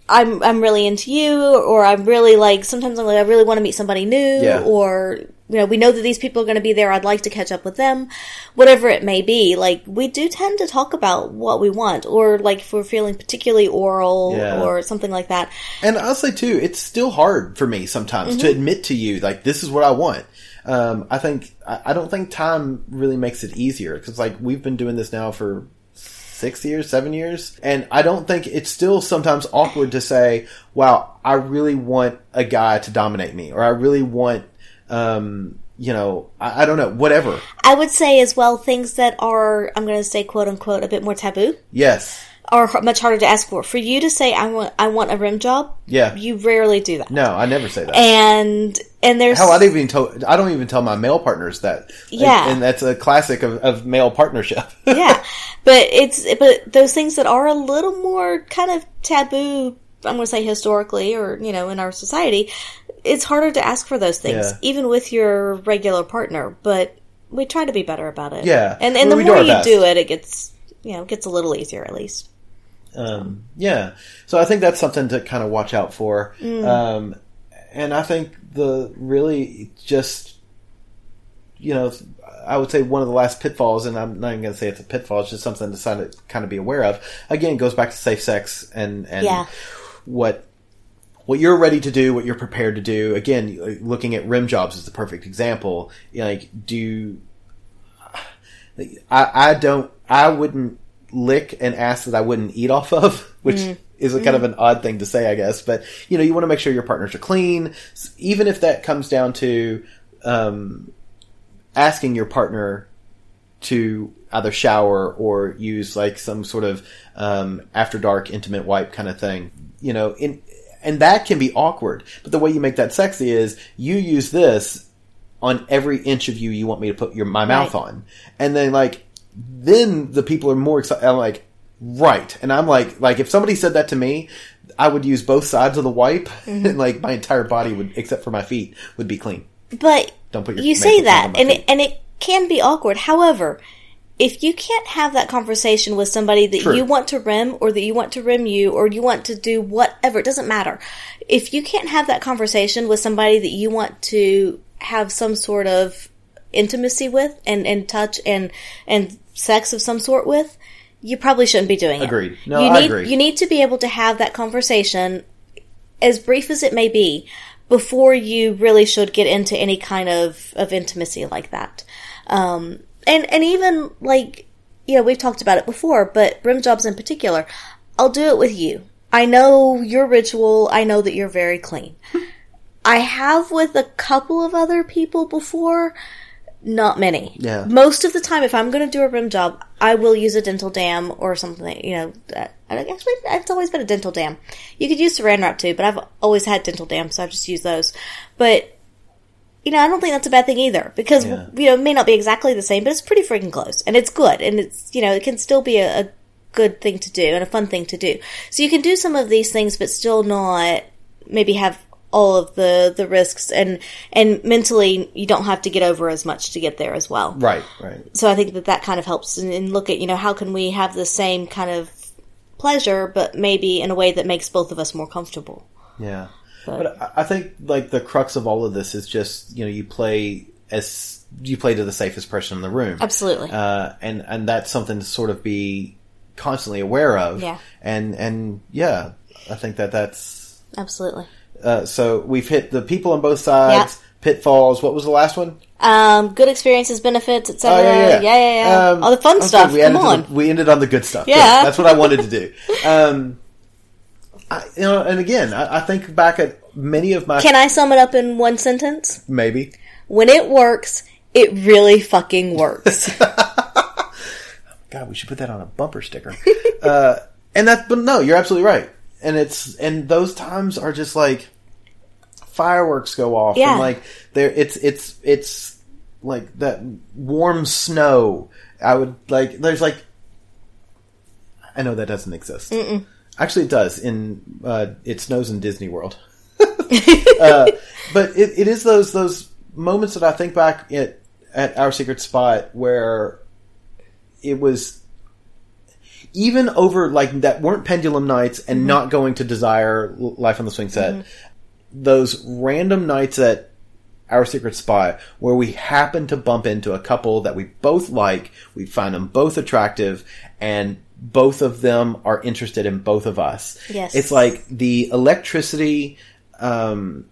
I'm I'm really into you, or I'm really like sometimes I'm like I really want to meet somebody new, Yeah. or you know we know that these people are going to be there. I'd like to catch up with them, whatever it may be. Like we do tend to talk about what we want, or like if we're feeling particularly oral Yeah. or something like that. And I'll say too, it's still hard for me sometimes to Mhm. admit to you like this is what I want. Um, I think I, I don't think time really makes it easier because like we've been doing this now for six years, seven years, and I don't think it's still sometimes awkward to say, "Wow, I really want a guy to dominate me," or "I really want." Um, you know, I, I don't know, whatever. I would say as well things that are I'm going to say quote unquote a bit more taboo. Yes. Are much harder to ask for. For you to say I want I want a rim job, Yeah. you rarely do that. No, I never say that. And and there's Hell, I don't even tell. I don't even tell my male partners that. Yeah. and that's a classic of, of male partnership. yeah, but it's but those things that are a little more kind of taboo I'm going to say historically or, you know, in our society, it's harder to ask for those things, Yeah. even with your regular partner, but we try to be better about it. Yeah. And, and Well, the do more you best. do it, it gets, you know, it gets a little easier at least. Um, yeah. So I think that's something to kind of watch out for. Mm. Um, and I think the really just, you know, I would say one of the last pitfalls, and I'm not even going to say it's a pitfall, it's just something to kind of, kind of be aware of. Again, goes back to safe sex and, and Yeah. what, what you're ready to do, what you're prepared to do. Again, looking at rim jobs is the perfect example. Like, do, I, I don't, I wouldn't lick an ass that I wouldn't eat off of, which is a kind of an odd thing to say, I guess. But, you know, you want to make sure your partners are clean, even if that comes down to, um, asking your partner to either shower or use like some sort of, um, after dark intimate wipe kind of thing, you know, in, and that can be awkward. But the way you make that sexy is you use this on every inch of you you want me to put your my mouth Right. on, and then like then the people are more excited. I'm like, right, and I'm like, like if somebody said that to me, I would use both sides of the wipe, Mm-hmm. and like my entire body would, except for my feet, would be clean. But Don't put your you say that, and feet. it, and it can be awkward. However, if you can't have that conversation with somebody that True. you want to rim, or that you want to rim you, or you want to do whatever, it doesn't matter. If you can't have that conversation with somebody that you want to have some sort of intimacy with, and and touch and and sex of some sort with, you probably shouldn't be doing it. Agreed. No, you I need, agree. You need to be able to have that conversation as brief as it may be, before you really should get into any kind of, of intimacy like that. Um, and, and even like, you know, we've talked about it before, but brim jobs in particular, I'll do it with you. I know your ritual. I know that you're very clean. I have with a couple of other people before, not many. Yeah. Most of the time, if I'm going to do a rim job, I will use a dental dam or something. You know, that, actually, it's always been a dental dam. You could use Saran wrap too, but I've always had dental dams, so I've just used those. But you know, I don't think that's a bad thing either because Yeah. you know it may not be exactly the same, but it's pretty freaking close, and it's good, and it's you know it can still be a, a good thing to do and a fun thing to do. So you can do some of these things, but still not maybe have all of the the risks and and mentally you don't have to get over as much to get there as well Right, right. so I think that that kind of helps and, and look at you know how can we have the same kind of pleasure, but maybe in a way that makes both of us more comfortable. Yeah. But I- I think like the crux of all of this is just you know you play as you play to the safest person in the room. Absolutely. Uh, and and that's something to sort of be constantly aware of. Yeah. And and yeah, I think that that's Absolutely. Uh, so we've hit the people on both sides, pitfalls. What was the last one? Um, good experiences, benefits, Oh etc. yeah, yeah, yeah. Um, All the fun okay, stuff. We Come on. The, we ended on the good stuff. Good. Yeah. that's what I wanted to do. Um, I, you know, and again, I, I think back at many of my Can I sum it up in one sentence? maybe When it works, it really fucking works. God, we should put that on a bumper sticker. uh, and that, but no, you're absolutely right. And it's and those times are just like fireworks go off, Yeah. and like there, it's it's it's like that warm snow. I would like. There's like, I know that doesn't exist. Actually, it does. In uh, it snows in Disney World. uh, but it, it is those those moments that I think back at at our secret spot where it was even over like that weren't pendulum nights and mm-hmm. not going to desire life on the swing set mm-hmm. those random nights at our secret spot where we happen to bump into a couple that we both like we find them both attractive and both of them are interested in both of us Yes. it's like the electricity um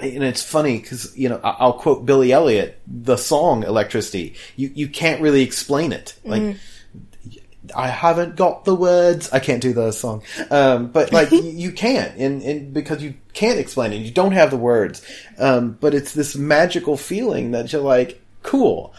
and it's funny because you know I'll quote Billy Elliot, the song "Electricity." You you can't really explain it. Like mm-hmm. I haven't got the words. I can't do the song, um, but like you, you can't, and, and because you can't explain it, you don't have the words. Um, but it's this magical feeling that you're like, cool,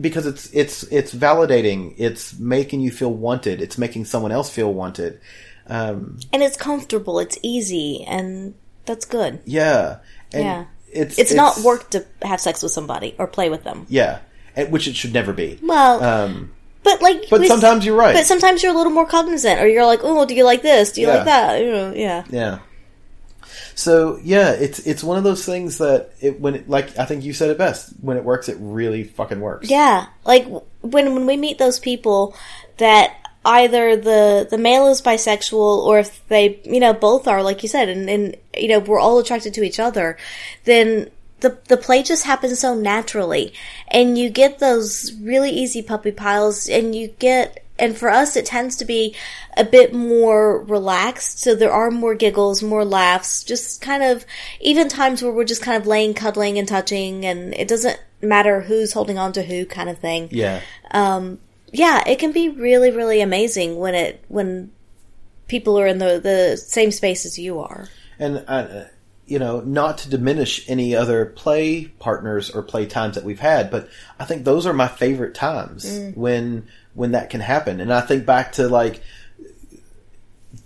because it's it's it's validating. It's making you feel wanted. It's making someone else feel wanted. Um, and it's comfortable, it's easy, and that's good. yeah, and Yeah. It's It's, not work to have sex with somebody or play with them. Yeah, and, which it should never be. Well, Um, But like, But we- sometimes you're right. But sometimes you're a little more cognizant, or you're like, oh, do you like this? Do you Yeah. like that? You know, yeah. Yeah. So yeah, it's it's one of those things that it when it, like I think you said it best. When it works, it really fucking works. Yeah, like when when we meet those people that either the the male is bisexual or if they you know both are like you said and and you know we're all attracted to each other, then the the play just happens so naturally, and you get those really easy puppy piles, and you get. And for us, it tends to be a bit more relaxed. So there are more giggles, more laughs, just kind of even times where we're just kind of laying, cuddling, and touching, and it doesn't matter who's holding on to who kind of thing. Yeah. Um, yeah, it can be really, really amazing when it when people are in the the same space as you are. And uh, you know, not to diminish any other play partners or play times that we've had, but I think those are my favorite times when when that can happen. And I think back to like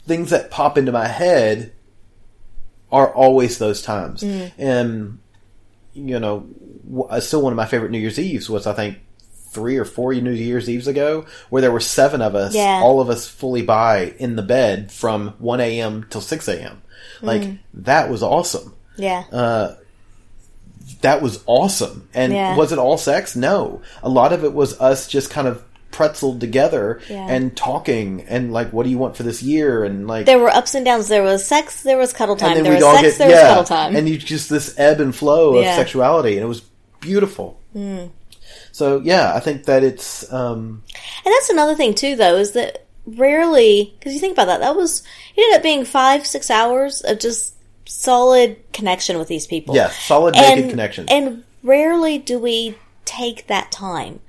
things that pop into my head are always those times. And you know, uh, still one of my favorite New Year's Eves was I think three or four New Year's Eves ago, where there were seven of us, Yeah. all of us fully bi in the bed from one a.m. till six a.m. Like hmm. that was awesome. Yeah. Uh, that was awesome. And Yeah. was it all sex? No. A lot of it was us just kind of pretzeled together Yeah. and talking and like, what do you want for this year? And like, there were ups and downs. There was sex. There was cuddle time. There was sex. get there yeah, was cuddle time. and you just this ebb and flow of Yeah. sexuality, and it was beautiful. Hmm. So yeah, I think that it's um, And that's another thing too, though, is that rarely, because you think about that, that was it ended up being five, six hours of just solid connection with these people. yeah, solid naked connection. And rarely do we take that time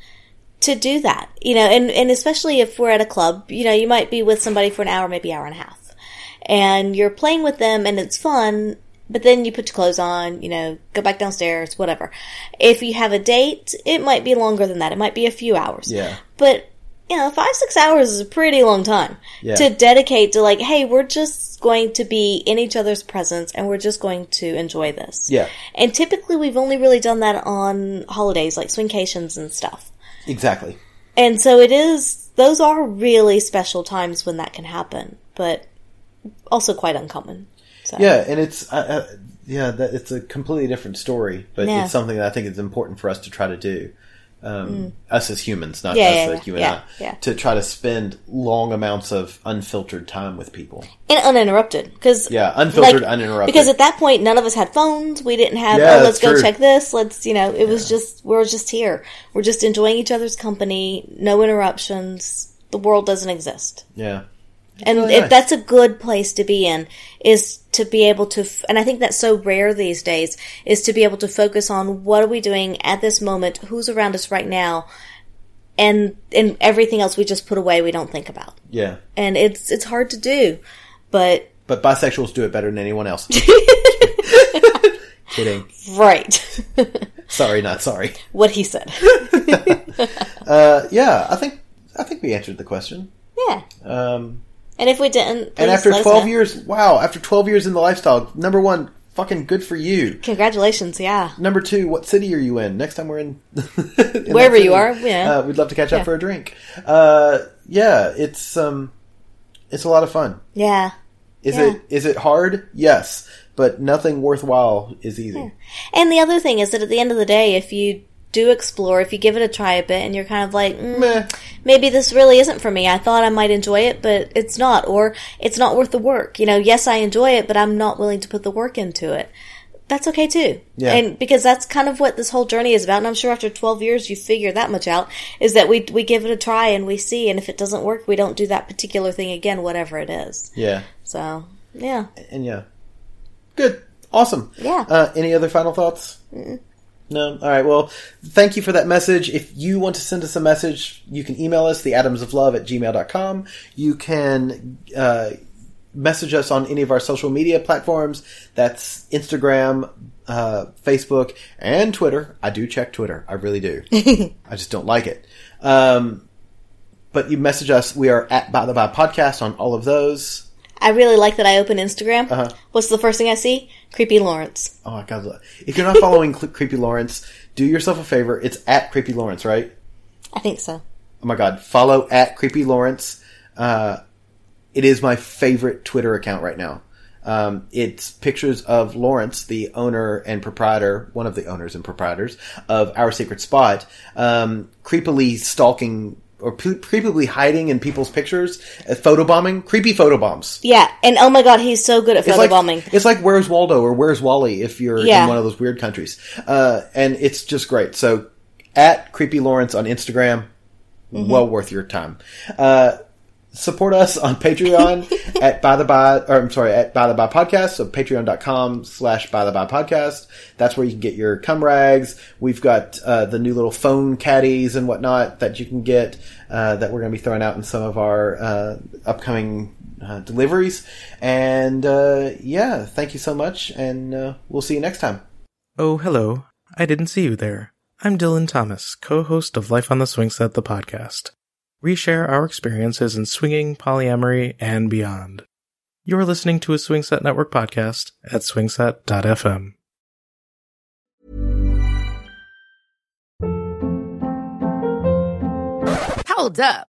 to do that, you know, and, and especially if we're at a club, you know, you might be with somebody for an hour, maybe hour and a half, and you're playing with them and it's fun, but then you put your clothes on, you know, go back downstairs, whatever. If you have a date, it might be longer than that. It might be a few hours. Yeah. But, you know, five, six hours is a pretty long time Yeah. to dedicate to like, hey, we're just going to be in each other's presence and we're just going to enjoy this. Yeah. And typically we've only really done that on holidays like swingcations and stuff. exactly. And so it is, those are really special times when that can happen, but also quite uncommon. So. Yeah, and it's uh, uh, yeah, that it's a completely different story, but Yeah. it's something that I think is important for us to try to do. Um, Us as humans, not Mm. Yeah, us yeah, like you and yeah, I, yeah. to try to spend long amounts of unfiltered time with people. And uninterrupted. Cause, Yeah, unfiltered, uninterrupted. Because at that point, none of us had phones. We didn't have, oh, let's go true. check this. Let's, you know, it was just, we're just here. We're just enjoying each other's company. No interruptions. The world doesn't exist. Yeah, and really it, nice. that's a good place to be in is to be able to f- and i think that's so rare these days is to be able to focus on what are we doing at this moment who's around us right now and and everything else we just put away we don't think about yeah. and it's it's hard to do but But bisexuals do it better than anyone else. Kidding. right Sorry, not sorry. what he said Uh, yeah, I think I think we answered the question. yeah Um, and if we didn't and after twelve years, wow! After twelve years in the lifestyle, number one, fucking good for you. congratulations yeah Number two, what city are you in? Next time we're in, in Wherever you are, yeah. uh, we'd love to catch Yeah. up for a drink. Uh, yeah, it's um, it's a lot of fun. yeah Is Yeah. it is it hard? Yes, but nothing worthwhile is easy. And the other thing is that at the end of the day, if you do explore, if you give it a try a bit, and you're kind of like, mm, maybe this really isn't for me. I thought I might enjoy it, but it's not, or it's not worth the work. You know, yes, I enjoy it, but I'm not willing to put the work into it. That's okay too. Yeah. And because that's kind of what this whole journey is about. And I'm sure after 12 years, you figure that much out is that we, we give it a try and we see. And if it doesn't work, we don't do that particular thing again, whatever it is. Yeah, So, yeah. and yeah, good, awesome. Yeah. Uh, any other final thoughts? No. All right. Well, thank you for that message. If you want to send us a message, you can email us, theatomsoflove at gmail.com. You can uh, message us on any of our social media platforms. That's Instagram, uh, Facebook, and Twitter. I do check Twitter. I really do. I just don't like it. Um, but you message us. We are at By the By Podcast on all of those. I really like that I open Instagram. Uh-huh. What's the first thing I see? Creepy Lawrence. Oh my god! If you're not following Cl- Creepy Lawrence, do yourself a favor. It's at Creepy Lawrence, right? I think so. Oh my god, follow at Creepy Lawrence. Uh, it is my favorite Twitter account right now. Um, it's pictures of Lawrence, the owner and proprietor, one of the owners and proprietors of Our Secret Spot, um, creepily stalking or creepily hiding in people's pictures, uh, photobombing, creepy photobombs. Yeah, and oh my god, he's so good at It's like, it's like Where's Waldo or Where's Wally if you're Yeah. in one of those weird countries. Uh, and it's just great. So at Creepy Lawrence on Instagram, Mm-hmm. well worth your time. Uh, support us on Patreon at by the by, or I'm sorry, at by the by podcast. So patreon.com slash by the by podcast. That's where you can get your cum rags. We've got, uh, the new little phone caddies and whatnot that you can get, uh, that we're going to be throwing out in some of our, uh, upcoming, uh, deliveries. And, uh, yeah, thank you so much. And, uh, we'll see you next time. Oh, hello. I didn't see you there. I'm Dylan Thomas, co-host of Life on the Swing Set, the podcast. We share our experiences in swinging, polyamory, and beyond. You're listening to a Swing Set Network podcast at swingset.fm. Hold up.